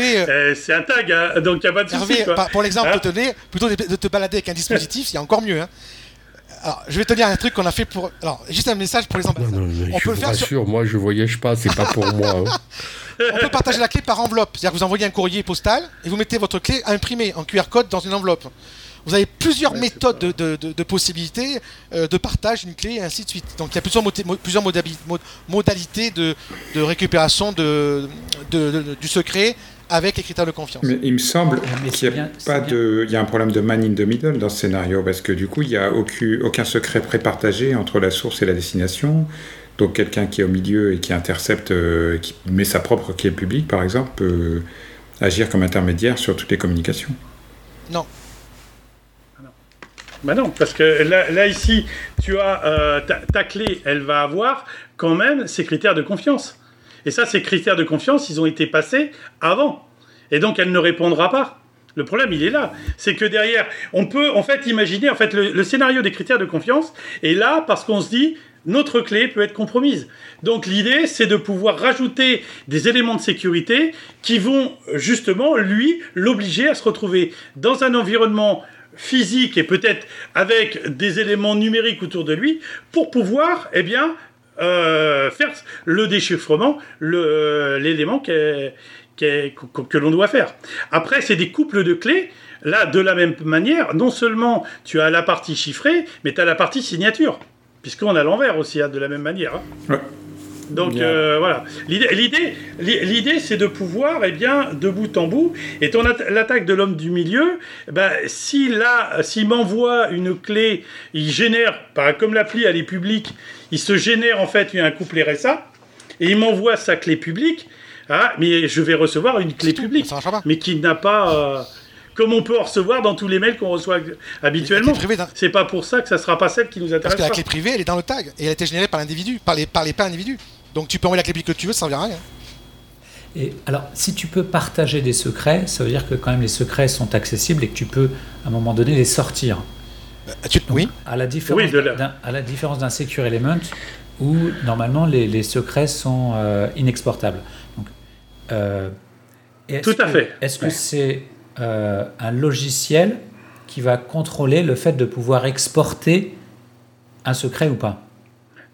c'est un tag, hein, donc il n'y a pas de souci. Pour l'exemple, hein plutôt de, te balader avec un dispositif, c'est encore mieux. Hein. Alors, je vais te dire un truc qu'on a fait pour. Alors, juste un message pour les ambassades. on peut le faire sur... moi je voyage pas, c'est pas pour moi. on peut partager la clé par enveloppe. C'est-à-dire que vous envoyez un courrier postal et vous mettez votre clé imprimée en QR code dans une enveloppe. Vous avez plusieurs méthodes de, possibilités euh, de partage d'une clé et ainsi de suite. Donc il y a plusieurs, plusieurs modalités de, récupération du secret avec les critères de confiance. Mais il me semble qu'il y a pas de, il y a un problème de man in the middle dans ce scénario parce que du coup il n'y a aucun, aucun secret prépartagé entre la source et la destination. Donc quelqu'un qui est au milieu et qui intercepte, euh, qui met sa propre clé publique par exemple, peut agir comme intermédiaire sur toutes les communications. Non. Bah non, parce que là, ici, tu as euh, ta, ta, clé, elle va avoir quand même ses critères de confiance. Et ça, ces critères de confiance, ils ont été passés avant. Et donc, elle ne répondra pas. Le problème, il est là. C'est que derrière, on peut en fait imaginer en fait le, scénario des critères de confiance est là parce qu'on se dit notre clé peut être compromise. Donc l'idée, c'est de pouvoir rajouter des éléments de sécurité qui vont justement lui l'obliger à se retrouver dans un environnement physique et peut-être avec des éléments numériques autour de lui pour pouvoir eh bien euh, faire le déchiffrement, l'élément que l'on doit faire. Après, c'est des couples de clés. Là, de la même manière, non seulement tu as la partie chiffrée, mais tu as la partie signature. Puisqu'on a l'envers aussi, hein, de la même manière. Hein. Donc euh, voilà, l'idée, l'idée, c'est de pouvoir, eh bien, de bout en bout, et ton l'attaque de l'homme du milieu, ben, s'il s'il m'envoie une clé, il génère, comme l'appli elle est publique, il se génère en fait un couplet RSA, et il m'envoie sa clé publique, ah, mais je vais recevoir une clé publique, mais qui n'a pas euh, comme on peut en recevoir dans tous les mails qu'on reçoit habituellement. C'est pas pour ça que ça sera pas celle qui nous intéresse. Parce que la clé privée, elle est dans le tag et elle a été générée par l'individu, par les, par les pas individus. Donc tu peux envoyer la clé que tu veux, ça ne servira à rien. Et alors, si tu peux partager des secrets, ça veut dire que quand même les secrets sont accessibles et que tu peux, à un moment donné, les sortir. Oui. À la différence, à la différence d'un secure element où normalement les, secrets sont euh, inexportables. Donc, euh, Tout à fait. Est-ce que c'est un logiciel qui va contrôler le fait de pouvoir exporter un secret ou pas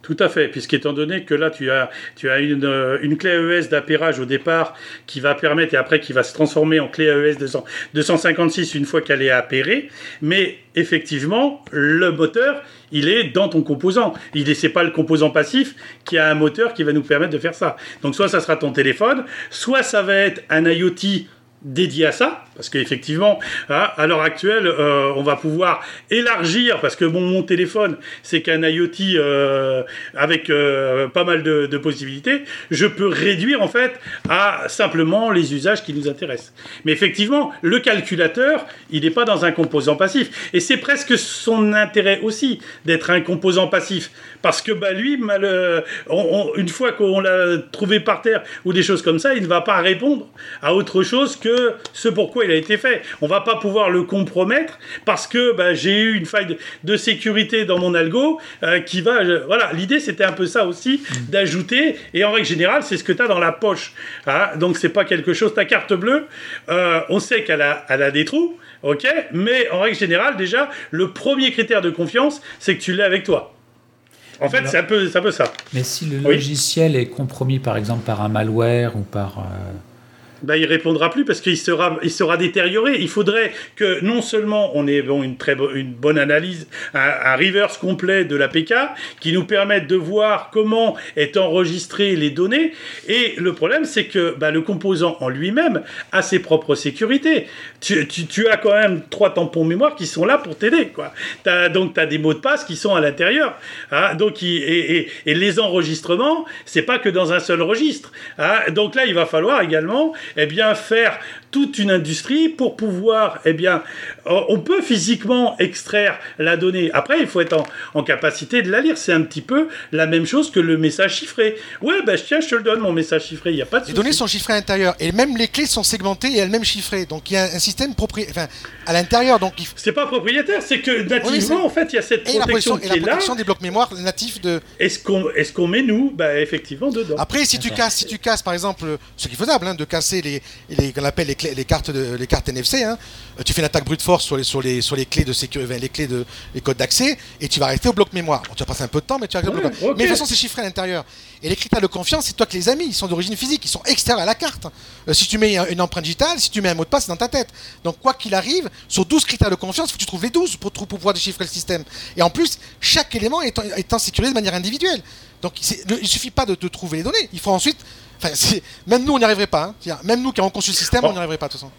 tout à fait, puisqu'étant donné que là, tu as, tu as une, euh, une clé AES d'appairage au départ qui va permettre, et après qui va se transformer en clé AES 256 une fois qu'elle est appairée, mais effectivement, le moteur, il est dans ton composant. Il n'est pas le composant passif qui a un moteur qui va nous permettre de faire ça. Donc soit ça sera ton téléphone, soit ça va être un IoT dédié à ça, parce qu'effectivement, à l'heure actuelle, euh, on va pouvoir élargir, parce que bon, mon téléphone, c'est qu'un IoT euh, avec euh, pas mal de, possibilités, je peux réduire en fait à simplement les usages qui nous intéressent. Mais effectivement, le calculateur, il n'est pas dans un composant passif. Et c'est presque son intérêt aussi d'être un composant passif. Parce que bah, lui, mal, une fois qu'on l'a trouvé par terre ou des choses comme ça, il ne va pas répondre à autre chose que ce pourquoi il a été fait. On va pas pouvoir le compromettre parce que bah, j'ai eu une faille de, sécurité dans mon algo euh, qui va. voilà, l'idée c'était un peu ça aussi, mm. d'ajouter. Et en règle générale, c'est ce que tu as dans la poche. Hein. Donc c'est pas quelque chose. Ta carte bleue, euh, on sait qu'elle a, elle a des trous. Ok, mais en règle générale, déjà, le premier critère de confiance, c'est que tu l'as avec toi. En fait, c'est un, peu, ça. Mais si le logiciel est compromis, par exemple, par un malware ou par. Euh, bah, il répondra plus parce qu'il sera, il sera détérioré. Il faudrait que non seulement on ait une, très bonne analyse, un, reverse complet de l'APK qui nous permette de voir comment est enregistré les données. Et le problème, c'est que bah, le composant en lui-même a ses propres sécurités. Tu, as quand même trois tampons mémoire qui sont là pour t'aider. Donc, tu as des mots de passe qui sont à l'intérieur. Hein. et, les enregistrements, c'est pas que dans un seul registre. Hein. donc là, il va falloir également eh bien, faire toute une industrie pour pouvoir, eh bien, on peut physiquement extraire la donnée. Après, il faut être en, capacité de la lire. C'est un petit peu la même chose que le message chiffré. Ouais, ben tiens, je te le donne, mon message chiffré, il n'y a pas de Les données sont chiffrées à l'intérieur et même les clés sont segmentées et elles-mêmes chiffrées. Donc il y a un système enfin, à l'intérieur. Donc il... C'est pas propriétaire, c'est que nativement, en fait, il y a cette protection, et la qui est là. des blocs mémoire natifs de. Est-ce qu'on est qu'on met, nous, bah, effectivement, dedans? Après, si tu, casses, si tu casses, par exemple, ce qui est faisable, hein, de casser les, les, qu'on appelle les, les, cartes de, les cartes NFC, hein, tu fais une attaque brute force sur les, sur les, sur les clés de sécurité, les clés de les codes d'accès, et tu vas rester au bloc mémoire. tu vas passer un peu de temps, mais tu vas rester au bloc Mais de toute façon, c'est chiffré à l'intérieur. Et les critères de confiance, c'est toi que les amis, ils sont d'origine physique, ils sont extérieurs à la carte. Euh, si tu mets une empreinte digitale, si tu mets un mot de passe, c'est dans ta tête. Donc, quoi qu'il arrive, sur 12 critères de confiance, il faut que tu trouves les 12 pour, pour pouvoir déchiffrer le système. Et en plus, chaque élément est, étant sécurisé de manière individuelle. Donc, il ne suffit pas de, trouver les données. Il faut ensuite. Enfin, même nous, on n'y arriverait pas. Hein. Même nous qui avons conçu le système, on n'y arriverait pas de toute façon.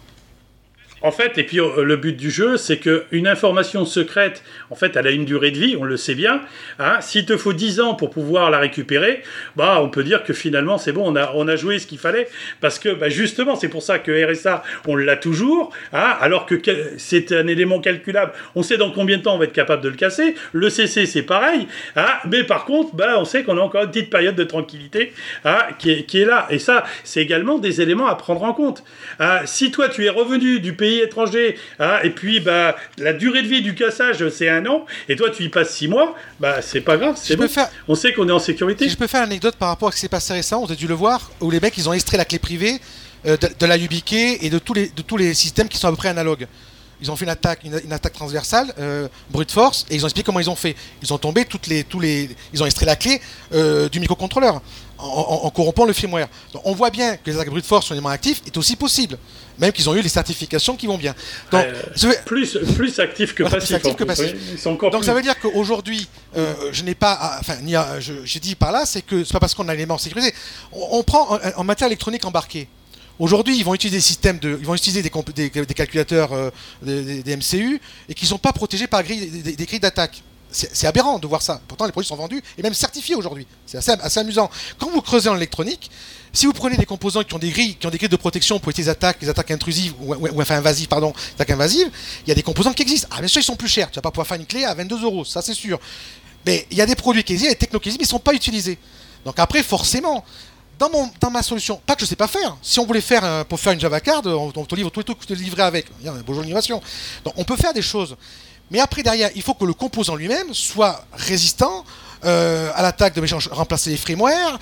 En fait, et puis euh, le but du jeu, c'est qu'une information secrète, en fait, elle a une durée de vie, on le sait bien. Hein. S'il te faut 10 ans pour pouvoir la récupérer, bah, on peut dire que finalement, c'est bon, on a, on a joué ce qu'il fallait. Parce que, bah, justement, c'est pour ça que RSA, on l'a toujours, hein, alors que c'est un élément calculable. On sait dans combien de temps on va être capable de le casser. Le CC, c'est pareil. Hein. Mais par contre, bah, on sait qu'on a encore une petite période de tranquillité hein, qui, qui est là. Et ça, c'est également des éléments à prendre en compte. si toi, tu es revenu du pays étranger, hein, et puis bah, la durée de vie du cassage, c'est un an, et toi, tu y passes six mois, bah, c'est pas grave, c'est bon. On sait qu'on est en sécurité. Si je peux faire une anecdote par rapport à ce qui s'est passé récemment, vous avez dû le voir, où les mecs, ils ont extrait la clé privée euh, de, la YubiKey et de tous, les, de tous les systèmes qui sont à peu près analogues. Ils ont fait une attaque, une, attaque transversale, euh, brute force, et ils ont expliqué comment ils ont fait. Ils ont tombé toutes les, tous les, ils ont extrait la clé euh, du microcontrôleur en, corrompant le firmware. Donc, on voit bien que les attaques brute force sur les mains actifs est aussi possible, même qu'ils ont eu les certifications qui vont bien. Donc, euh, plus, plus actifs que passifs. Donc ça veut dire qu'aujourd'hui, je n'ai pas, enfin, j'ai dit par là, c'est que c'est pas parce qu'on a les morts sécurisés. On, prend en matière électronique embarquée. Aujourd'hui, ils vont utiliser des systèmes ils vont utiliser des, calculateurs euh, des, MCU et qui ne sont pas protégés par des, grilles d'attaque. C'est aberrant de voir ça. Pourtant, les produits sont vendus et même certifiés aujourd'hui. C'est assez, amusant. Quand vous creusez en électronique, si vous prenez des composants qui ont des grilles, qui ont des grilles de protection pour éviter les attaques, les attaques intrusives ou, enfin invasives, pardon, attaques invasives, il y a des composants qui existent. Ah, bien sûr, ils sont plus chers. Tu vas pas pouvoir faire une clé à 22 euros, ça c'est sûr. Mais il y a des produits qui existent, des technos qui existent, mais ils sont pas utilisés. Donc après, forcément, dans, ma solution, pas que je sais pas faire. Si on voulait faire euh, pour faire une Java card, on, te livre tout les trucs te livrer avec. Il y a un beau jeu. Donc on peut faire des choses. Mais après, derrière, il faut que le composant lui-même soit résistant euh, à l'attaque de remplacer les firmware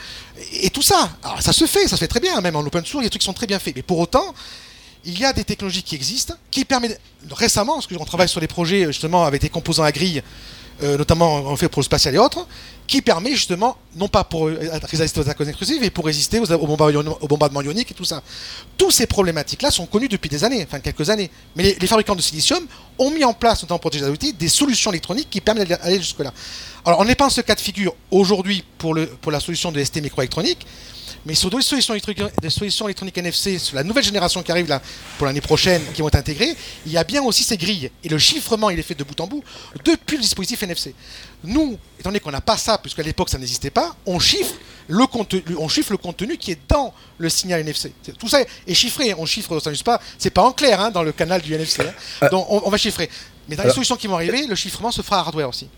et, tout ça. Alors ça se fait, ça se fait très bien, même en open source, il y a des trucs qui sont très bien faits. Mais pour autant, il y a des technologies qui existent, qui permettent, récemment, parce qu'on travaille sur des projets justement avec des composants à grille, euh, notamment en fait pour le spatial et autres, qui permet justement, non pas pour résister aux attaques intrusives, mais pour résister aux, bombardements, ioniques et tout ça. Toutes ces problématiques-là sont connues depuis des années, enfin quelques années. Mais les, fabricants de silicium ont mis en place, notamment pour des des solutions électroniques qui permettent d'aller jusque-là. Alors on n'est pas en ce cas de figure aujourd'hui pour, pour la solution de ST microélectronique, mais sur des solutions, des solutions électroniques NFC, sur la nouvelle génération qui arrive là pour l'année prochaine, qui vont être intégrées, il y a bien aussi ces grilles. Et le chiffrement, il est fait de bout en bout depuis le dispositif NFC. Nous, étant donné qu'on n'a pas ça, puisqu'à l'époque ça n'existait pas, on chiffre le contenu, on chiffre le contenu qui est dans le signal NFC. Tout ça est chiffré, on chiffre, ça n'est pas, c'est pas en clair hein, dans le canal du NFC. Hein. Euh, Donc on, va chiffrer. Mais dans les solutions qui vont arriver, le chiffrement se fera hardware aussi.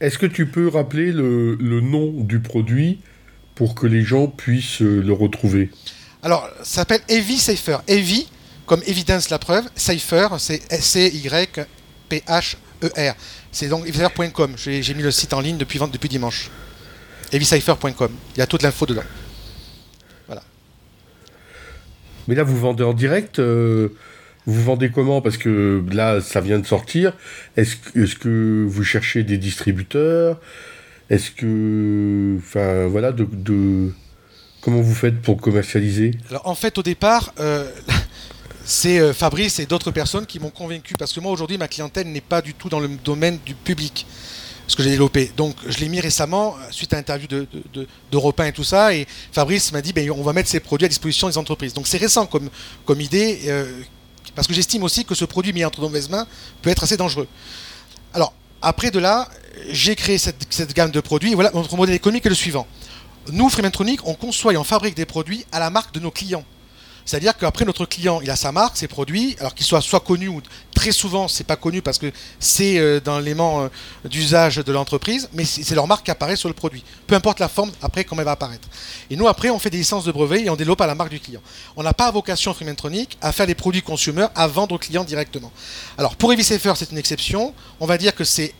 Est-ce que tu peux rappeler le, le nom du produit pour que les gens puissent euh, le retrouver Alors, ça s'appelle Heavy Safer. Heavy, comme évidence la preuve, Safer, c'est C-Y-P-H-E-R. C'est donc heavysafer.com. J'ai mis le site en ligne depuis, depuis dimanche. heavysafer.com. Il y a toute l'info dedans. Voilà. Mais là, vous vendez en direct euh, Vous vendez comment? Parce que là, ça vient de sortir. Est-ce est que vous cherchez des distributeurs? Est-ce que, enfin, voilà, de, comment vous faites pour commercialiser? Alors, en fait, au départ, euh, c'est euh, Fabrice et d'autres personnes qui m'ont convaincu parce que moi aujourd'hui, ma clientèle n'est pas du tout dans le domaine du public. Ce que j'ai développé. Donc, je l'ai mis récemment, euh, suite à l'interview de, de, et tout ça, et Fabrice m'a dit, ben, on va mettre ces produits à disposition des entreprises. Donc, c'est récent comme idée, parce que j'estime aussi que ce produit mis entre de mauvaises mains peut être assez dangereux. Alors, après de là, j'ai créé cette, gamme de produits. voilà, notre modèle économique est le suivant. Nous, Freemantronic, on conçoit et on fabrique des produits à la marque de nos clients. C'est-à-dire qu'après notre client, il a sa marque, ses produits, alors qu'il soit soit connu ou très souvent c'est pas connu parce que c'est euh, dans l'élément euh, d'usage de l'entreprise, mais c'est leur marque qui apparaît sur le produit. Peu importe la forme après comment elle va apparaître. Et nous après on fait des licences de brevets et on développe à la marque du client. On n'a pas vocation Freemantronic à faire des produits consommateurs à vendre aux clients directement. Alors pour EasySafer c'est une exception. On va dire que c'est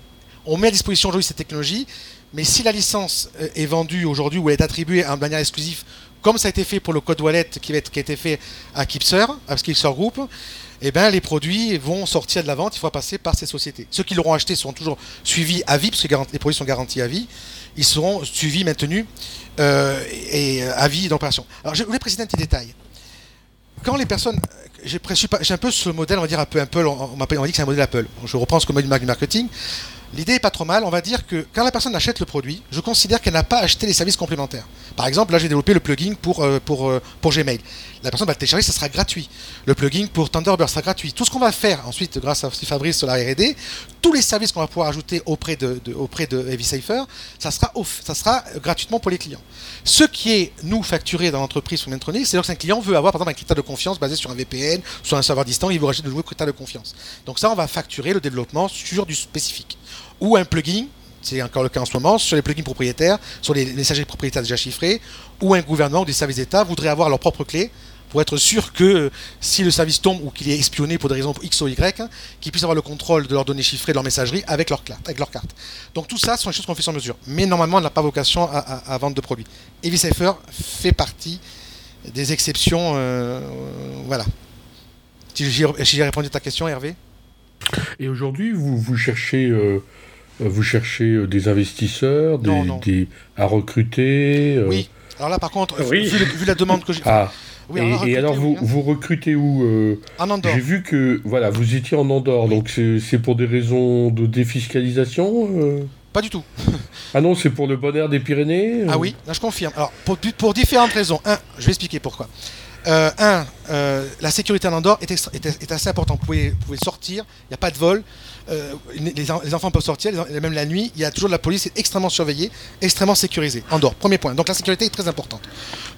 on met à disposition aujourd'hui cette technologie, mais si la licence euh, est vendue aujourd'hui ou est attribuée de manière exclusive comme ça a été fait pour le code wallet qui, a été fait à Kipser, à Kipser Group, eh ben, les produits vont sortir de la vente, il faut passer par ces sociétés. Ceux qui l'auront acheté seront toujours suivis à vie, parce que les produits sont garantis à vie. Ils seront suivis, maintenus euh, et euh, à vie d'opération. Alors, je voulais préciser un petit détail. Quand les personnes. J'ai un peu ce modèle, on va dire un peu Apple, on, on, on dit que c'est un modèle Apple. Je reprends ce que m'a dit marketing. L'idée est pas trop mal. On va dire que quand la personne achète le produit, je considère qu'elle n'a pas acheté les services complémentaires. Par exemple, là j'ai développé le plugin pour, euh, euh, Gmail. La personne va le télécharger, ça sera gratuit. Le plugin pour Thunderbird sera gratuit. Tout ce qu'on va faire ensuite, grâce à Fabrice sur la R&D, tous les services qu'on va pouvoir ajouter auprès de, auprès de HeavySafer, ça sera, gratuitement pour les clients. Ce qui est, nous, facturé dans l'entreprise sous Mentronic, c'est que un client veut avoir, par exemple, un critère de confiance basé sur un VPN, sur un serveur distant, il veut rajouter de nouveaux critères de confiance. Donc ça, on va facturer le développement sur du spécifique ou un plugin, c'est encore le cas en ce moment, sur les plugins propriétaires, sur les messageries propriétaires déjà chiffrés, ou un gouvernement ou des services d'État voudraient avoir leur propre clé pour être sûr que si le service tombe ou qu'il est espionné pour des raisons X ou Y, hein, qu'ils puissent avoir le contrôle de leurs données chiffrées, de leur messagerie avec leur, carte, avec. Donc tout ça, ce sont des choses qu'on fait sans mesure. Mais normalement, on n'a pas vocation à, vendre de produits. EasySafer fait partie des exceptions. Euh, voilà. Si j'ai répondu à ta question, Hervé? Et aujourd'hui, vous, cherchez, euh, vous cherchez euh, des investisseurs, des, à recruter euh Oui. Alors là, par contre, vu, la demande que j'ai. Ah. et, alors, vous, vous recrutez où En Andorre. J'ai vu que voilà, vous étiez en Andorre, donc c'est pour des raisons de défiscalisation Pas du tout. ah non, c'est pour le bonheur des Pyrénées Ah oui, là, je confirme. Alors, pour, pour différentes raisons. Un, je vais expliquer pourquoi. Euh, un, euh, la sécurité en Andorre est, est, assez importante. Vous pouvez, sortir, il n'y a pas de vol. Euh, les, enfants peuvent sortir, même la nuit. Il y a toujours de la police, c'est extrêmement surveillé, extrêmement sécurisé. Andorre, premier point. Donc la sécurité est très importante.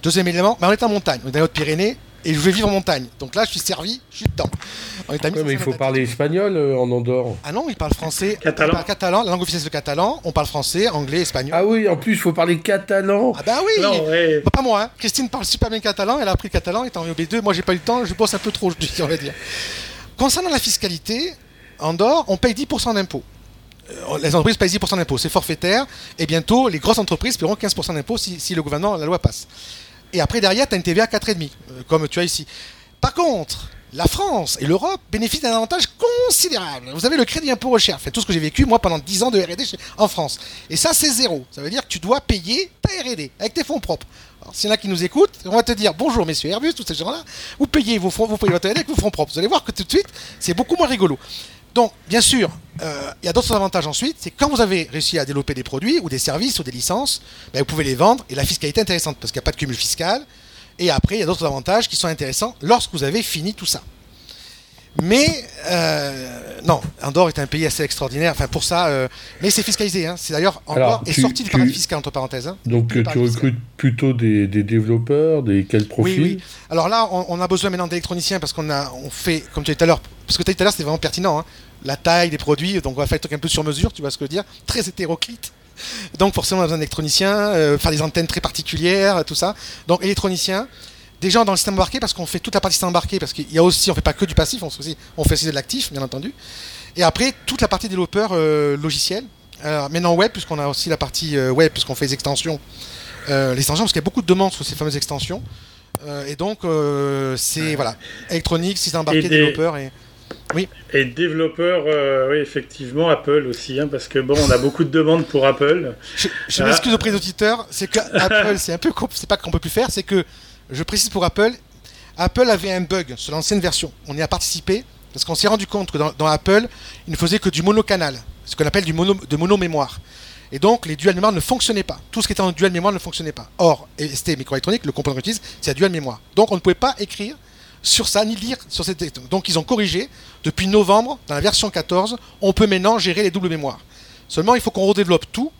Deuxième élément, bah, on est en montagne, on est dans les Hautes-Pyrénées et je vais vivre en montagne. Donc là, je suis servi, je suis dedans. mais il faut parler espagnol euh, en Andorre. Ah non, il parle français. Catalan. catalan. La langue officielle, c'est le catalan. On parle français, anglais, espagnol. Ah oui, en plus, il faut parler catalan. Ah bah oui. Bah, pas moi. Hein. Christine parle super bien catalan. Elle a appris le catalan étant en B2. Moi, j'ai pas eu le temps. Je bosse un peu trop, on va dire. Concernant la fiscalité, Andorre, on paye 10% d'impôts euh, les entreprises payent 10% d'impôts, c'est forfaitaire, et bientôt les grosses entreprises paieront 15% d'impôts si, si, le gouvernement, la loi passe. Et après, derrière, tu as une TVA 4,5, euh, comme tu as ici. Par contre, la France et l'Europe bénéficient d'un avantage considérable. Vous avez le crédit impôt recherche. C'est tout ce que j'ai vécu, moi, pendant 10 ans de RD en France. Et ça, c'est zéro. Ça veut dire que tu dois payer ta RD avec tes fonds propres. Alors, s'il y en a qui nous écoutent, on va te dire bonjour, messieurs Airbus, tous ces gens-là. Vous payez fonds, vous payez votre RD avec vos fonds propres. Vous allez voir que tout de suite, c'est beaucoup moins rigolo. Donc, bien sûr, euh, il y a d'autres avantages ensuite, c'est quand vous avez réussi à développer des produits ou des services ou des licences, ben, vous pouvez les vendre et la fiscalité est intéressante parce qu'il n'y a pas de cumul fiscal. Et après, il y a d'autres avantages qui sont intéressants lorsque vous avez fini tout ça. Mais euh, non, Andorre est un pays assez extraordinaire. Enfin, pour ça, euh, mais c'est fiscalisé. Hein. C'est d'ailleurs Andorre est sorti du paradis fiscal entre parenthèses. Hein. Donc tu recrutes plutôt des, développeurs, des quels profils oui, oui. Alors là, on, a besoin maintenant d'électroniciens parce qu'on a, on fait, comme tu as dit tout à l'heure, parce que tout à l'heure, c'était vraiment pertinent. Hein. La taille des produits, donc on va faire un truc un peu sur mesure, tu vois ce que je veux dire, très hétéroclite. Donc forcément, on a besoin d'électroniciens, euh, faire des antennes très particulières, tout ça. Donc électroniciens des gens dans le système embarqué parce qu'on fait toute la partie système embarqué parce qu'il y a aussi on fait pas que du passif on fait aussi, on fait aussi de l'actif bien entendu et après toute la partie développeur euh, logiciel alors maintenant web puisqu'on a aussi la partie euh, web puisqu'on fait des extensions euh, les extensions parce qu'il y a beaucoup de demandes sur ces fameuses extensions et donc c'est voilà électronique système embarqué développeur et oui. Et développeur, oui, effectivement, Apple aussi, hein, parce que bon, on a beaucoup de demandes pour Apple. Je, je m'excuse auprès des auditeurs, c'est que Apple, c'est un peu, c'est pas qu'on peut plus faire, c'est que je précise pour Apple, Apple avait un bug sur l'ancienne version. On y a participé parce qu'on s'est rendu compte que dans, Apple, il ne faisait que du monocanal, ce qu'on appelle du mono, de mono-mémoire. Et donc, les dual mémoire ne fonctionnaient pas. Tout ce qui était en dual mémoire ne fonctionnait pas. Or, ST microélectronique, le composant qu'on utilise, c'est la dual mémoire. Donc, on ne pouvait pas écrire sur ça ni lire sur cette. Donc, ils ont corrigé. Depuis novembre, dans la version 14, on peut maintenant gérer les doubles mémoires. Seulement, il faut qu'on redéveloppe tout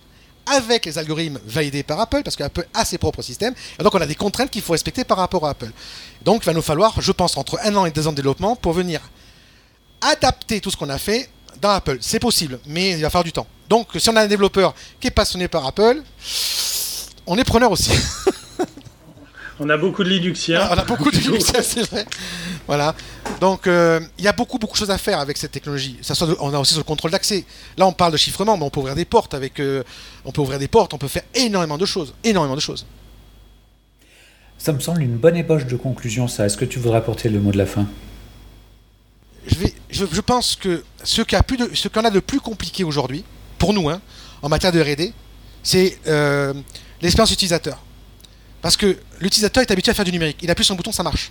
avec les algorithmes validés par Apple, parce qu'Apple a ses propres systèmes, et donc on a des contraintes qu'il faut respecter par rapport à Apple. Donc il va nous falloir, je pense, entre un an et deux ans de développement pour venir adapter tout ce qu'on a fait dans Apple. C'est possible, mais il va falloir du temps. Donc si on a un développeur qui est passionné par Apple, on est preneur aussi. On a beaucoup de Linuxiens. On a beaucoup de Linuxiens, c'est vrai. Voilà. Donc, euh, il y a beaucoup, beaucoup de choses à faire avec cette technologie. Ça soit on a aussi sur le contrôle d'accès. Là, on parle de chiffrement, mais on peut ouvrir des portes avec. Euh, on peut ouvrir des portes, on peut faire énormément de choses. Énormément de choses. Ça me semble une bonne ébauche de conclusion, ça. Est-ce que tu voudrais apporter le mot de la fin? Je, vais, je, pense que ce qu'on a, de plus compliqué aujourd'hui, pour nous, hein, en matière de RD, c'est euh, l'expérience utilisateur. Parce que l'utilisateur est habitué à faire du numérique. Il appuie sur un bouton, ça marche.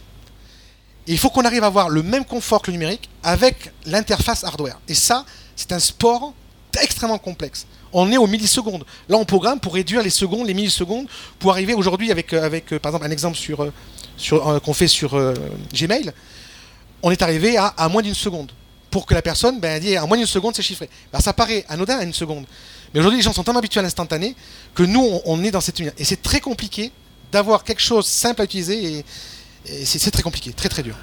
Et il faut qu'on arrive à avoir le même confort que le numérique avec l'interface hardware. Et ça, c'est un sport extrêmement complexe. On est aux millisecondes. Là, on programme pour réduire les secondes, les millisecondes, pour arriver aujourd'hui avec, euh, avec euh, par exemple, un exemple sur, euh, sur, qu'on fait sur Gmail. On est arrivé à, moins d'une seconde. Pour que la personne ben, dise à moins d'une seconde, c'est chiffré. Ben, ça paraît anodin à une seconde. Mais aujourd'hui, les gens sont tellement habitués à l'instantané que nous, on, on est dans cette unité. Et c'est très compliqué d'avoir quelque chose simple à utiliser et, c'est très compliqué, très très dur.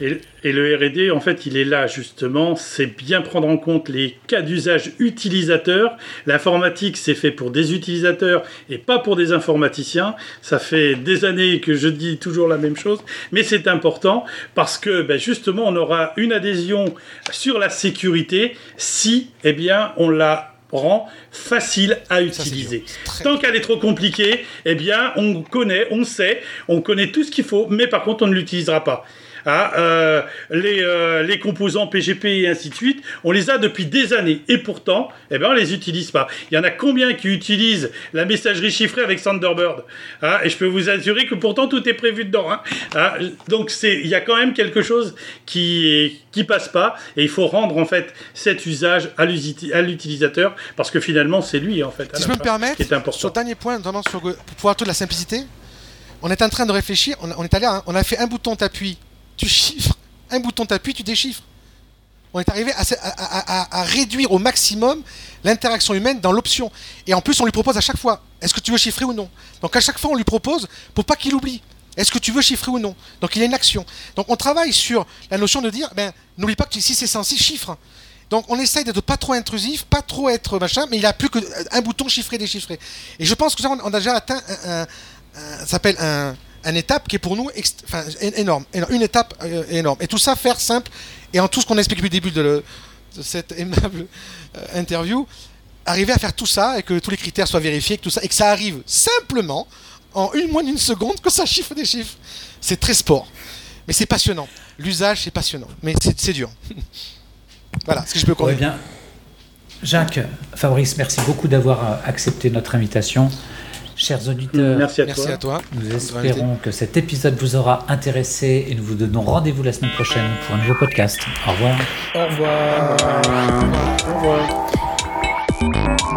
Et, le RD, en fait, il est là justement, c'est bien prendre en compte les cas d'usage utilisateurs. L'informatique, c'est fait pour des utilisateurs et pas pour des informaticiens. Ça fait des années que je dis toujours la même chose, mais c'est important parce que ben, justement, on aura une adhésion sur la sécurité si, eh bien, on l'a rend facile à utiliser. Tant qu'elle est trop compliquée, eh bien, on connaît, on sait, on connaît tout ce qu'il faut, mais par contre, on ne l'utilisera pas. Hein, euh, les, euh, les, composants PGP et ainsi de suite, on les a depuis des années et pourtant, eh ben, on les utilise pas. Il y en a combien qui utilisent la messagerie chiffrée avec Thunderbird hein, Et je peux vous assurer que pourtant tout est prévu dedans. Hein. Donc il y a quand même quelque chose qui qui passe pas et il faut rendre en fait cet usage à l'utilisateur parce que finalement c'est lui en fait. Si je peux me permettre, sur le dernier point, notamment sur pour pouvoir toute la simplicité, on est en train de réfléchir. On, est allé, on a fait un bouton d'appui tu chiffres. Un bouton t'appuies, tu déchiffres. On est arrivé à, réduire au maximum l'interaction humaine dans l'option. Et en plus, on lui propose à chaque fois, est-ce que tu veux chiffrer ou non? Donc à chaque fois, on lui propose pour pas qu'il oublie. Est-ce que tu veux chiffrer ou non? Donc il y a une action. Donc on travaille sur la notion de dire, ben, n'oublie pas que si c'est censé, chiffre. Donc on essaye d'être pas trop intrusif, pas trop être machin, mais il a plus qu'un bouton chiffré, déchiffré. Et je pense que ça, on a déjà atteint un, ça s'appelle un, une étape qui est pour nous énorme, Une étape euh, énorme. Et tout ça, faire simple, et en tout ce qu'on explique depuis le début de, cette aimable euh, interview, arriver à faire tout ça et que tous les critères soient vérifiés, que tout ça, et que ça arrive simplement en une moins d'une seconde, que ça chiffre des chiffres. C'est très sport. Mais c'est passionnant. L'usage, c'est passionnant. Mais c'est dur. voilà ce que je peux conclure. bien. Jacques, Fabrice, merci beaucoup d'avoir euh, accepté notre invitation. Chers auditeurs, merci à, toi. Nous espérons que cet épisode vous aura intéressé et nous vous donnons rendez-vous la semaine prochaine pour un nouveau podcast. Au revoir. Au revoir. Au revoir. Au revoir.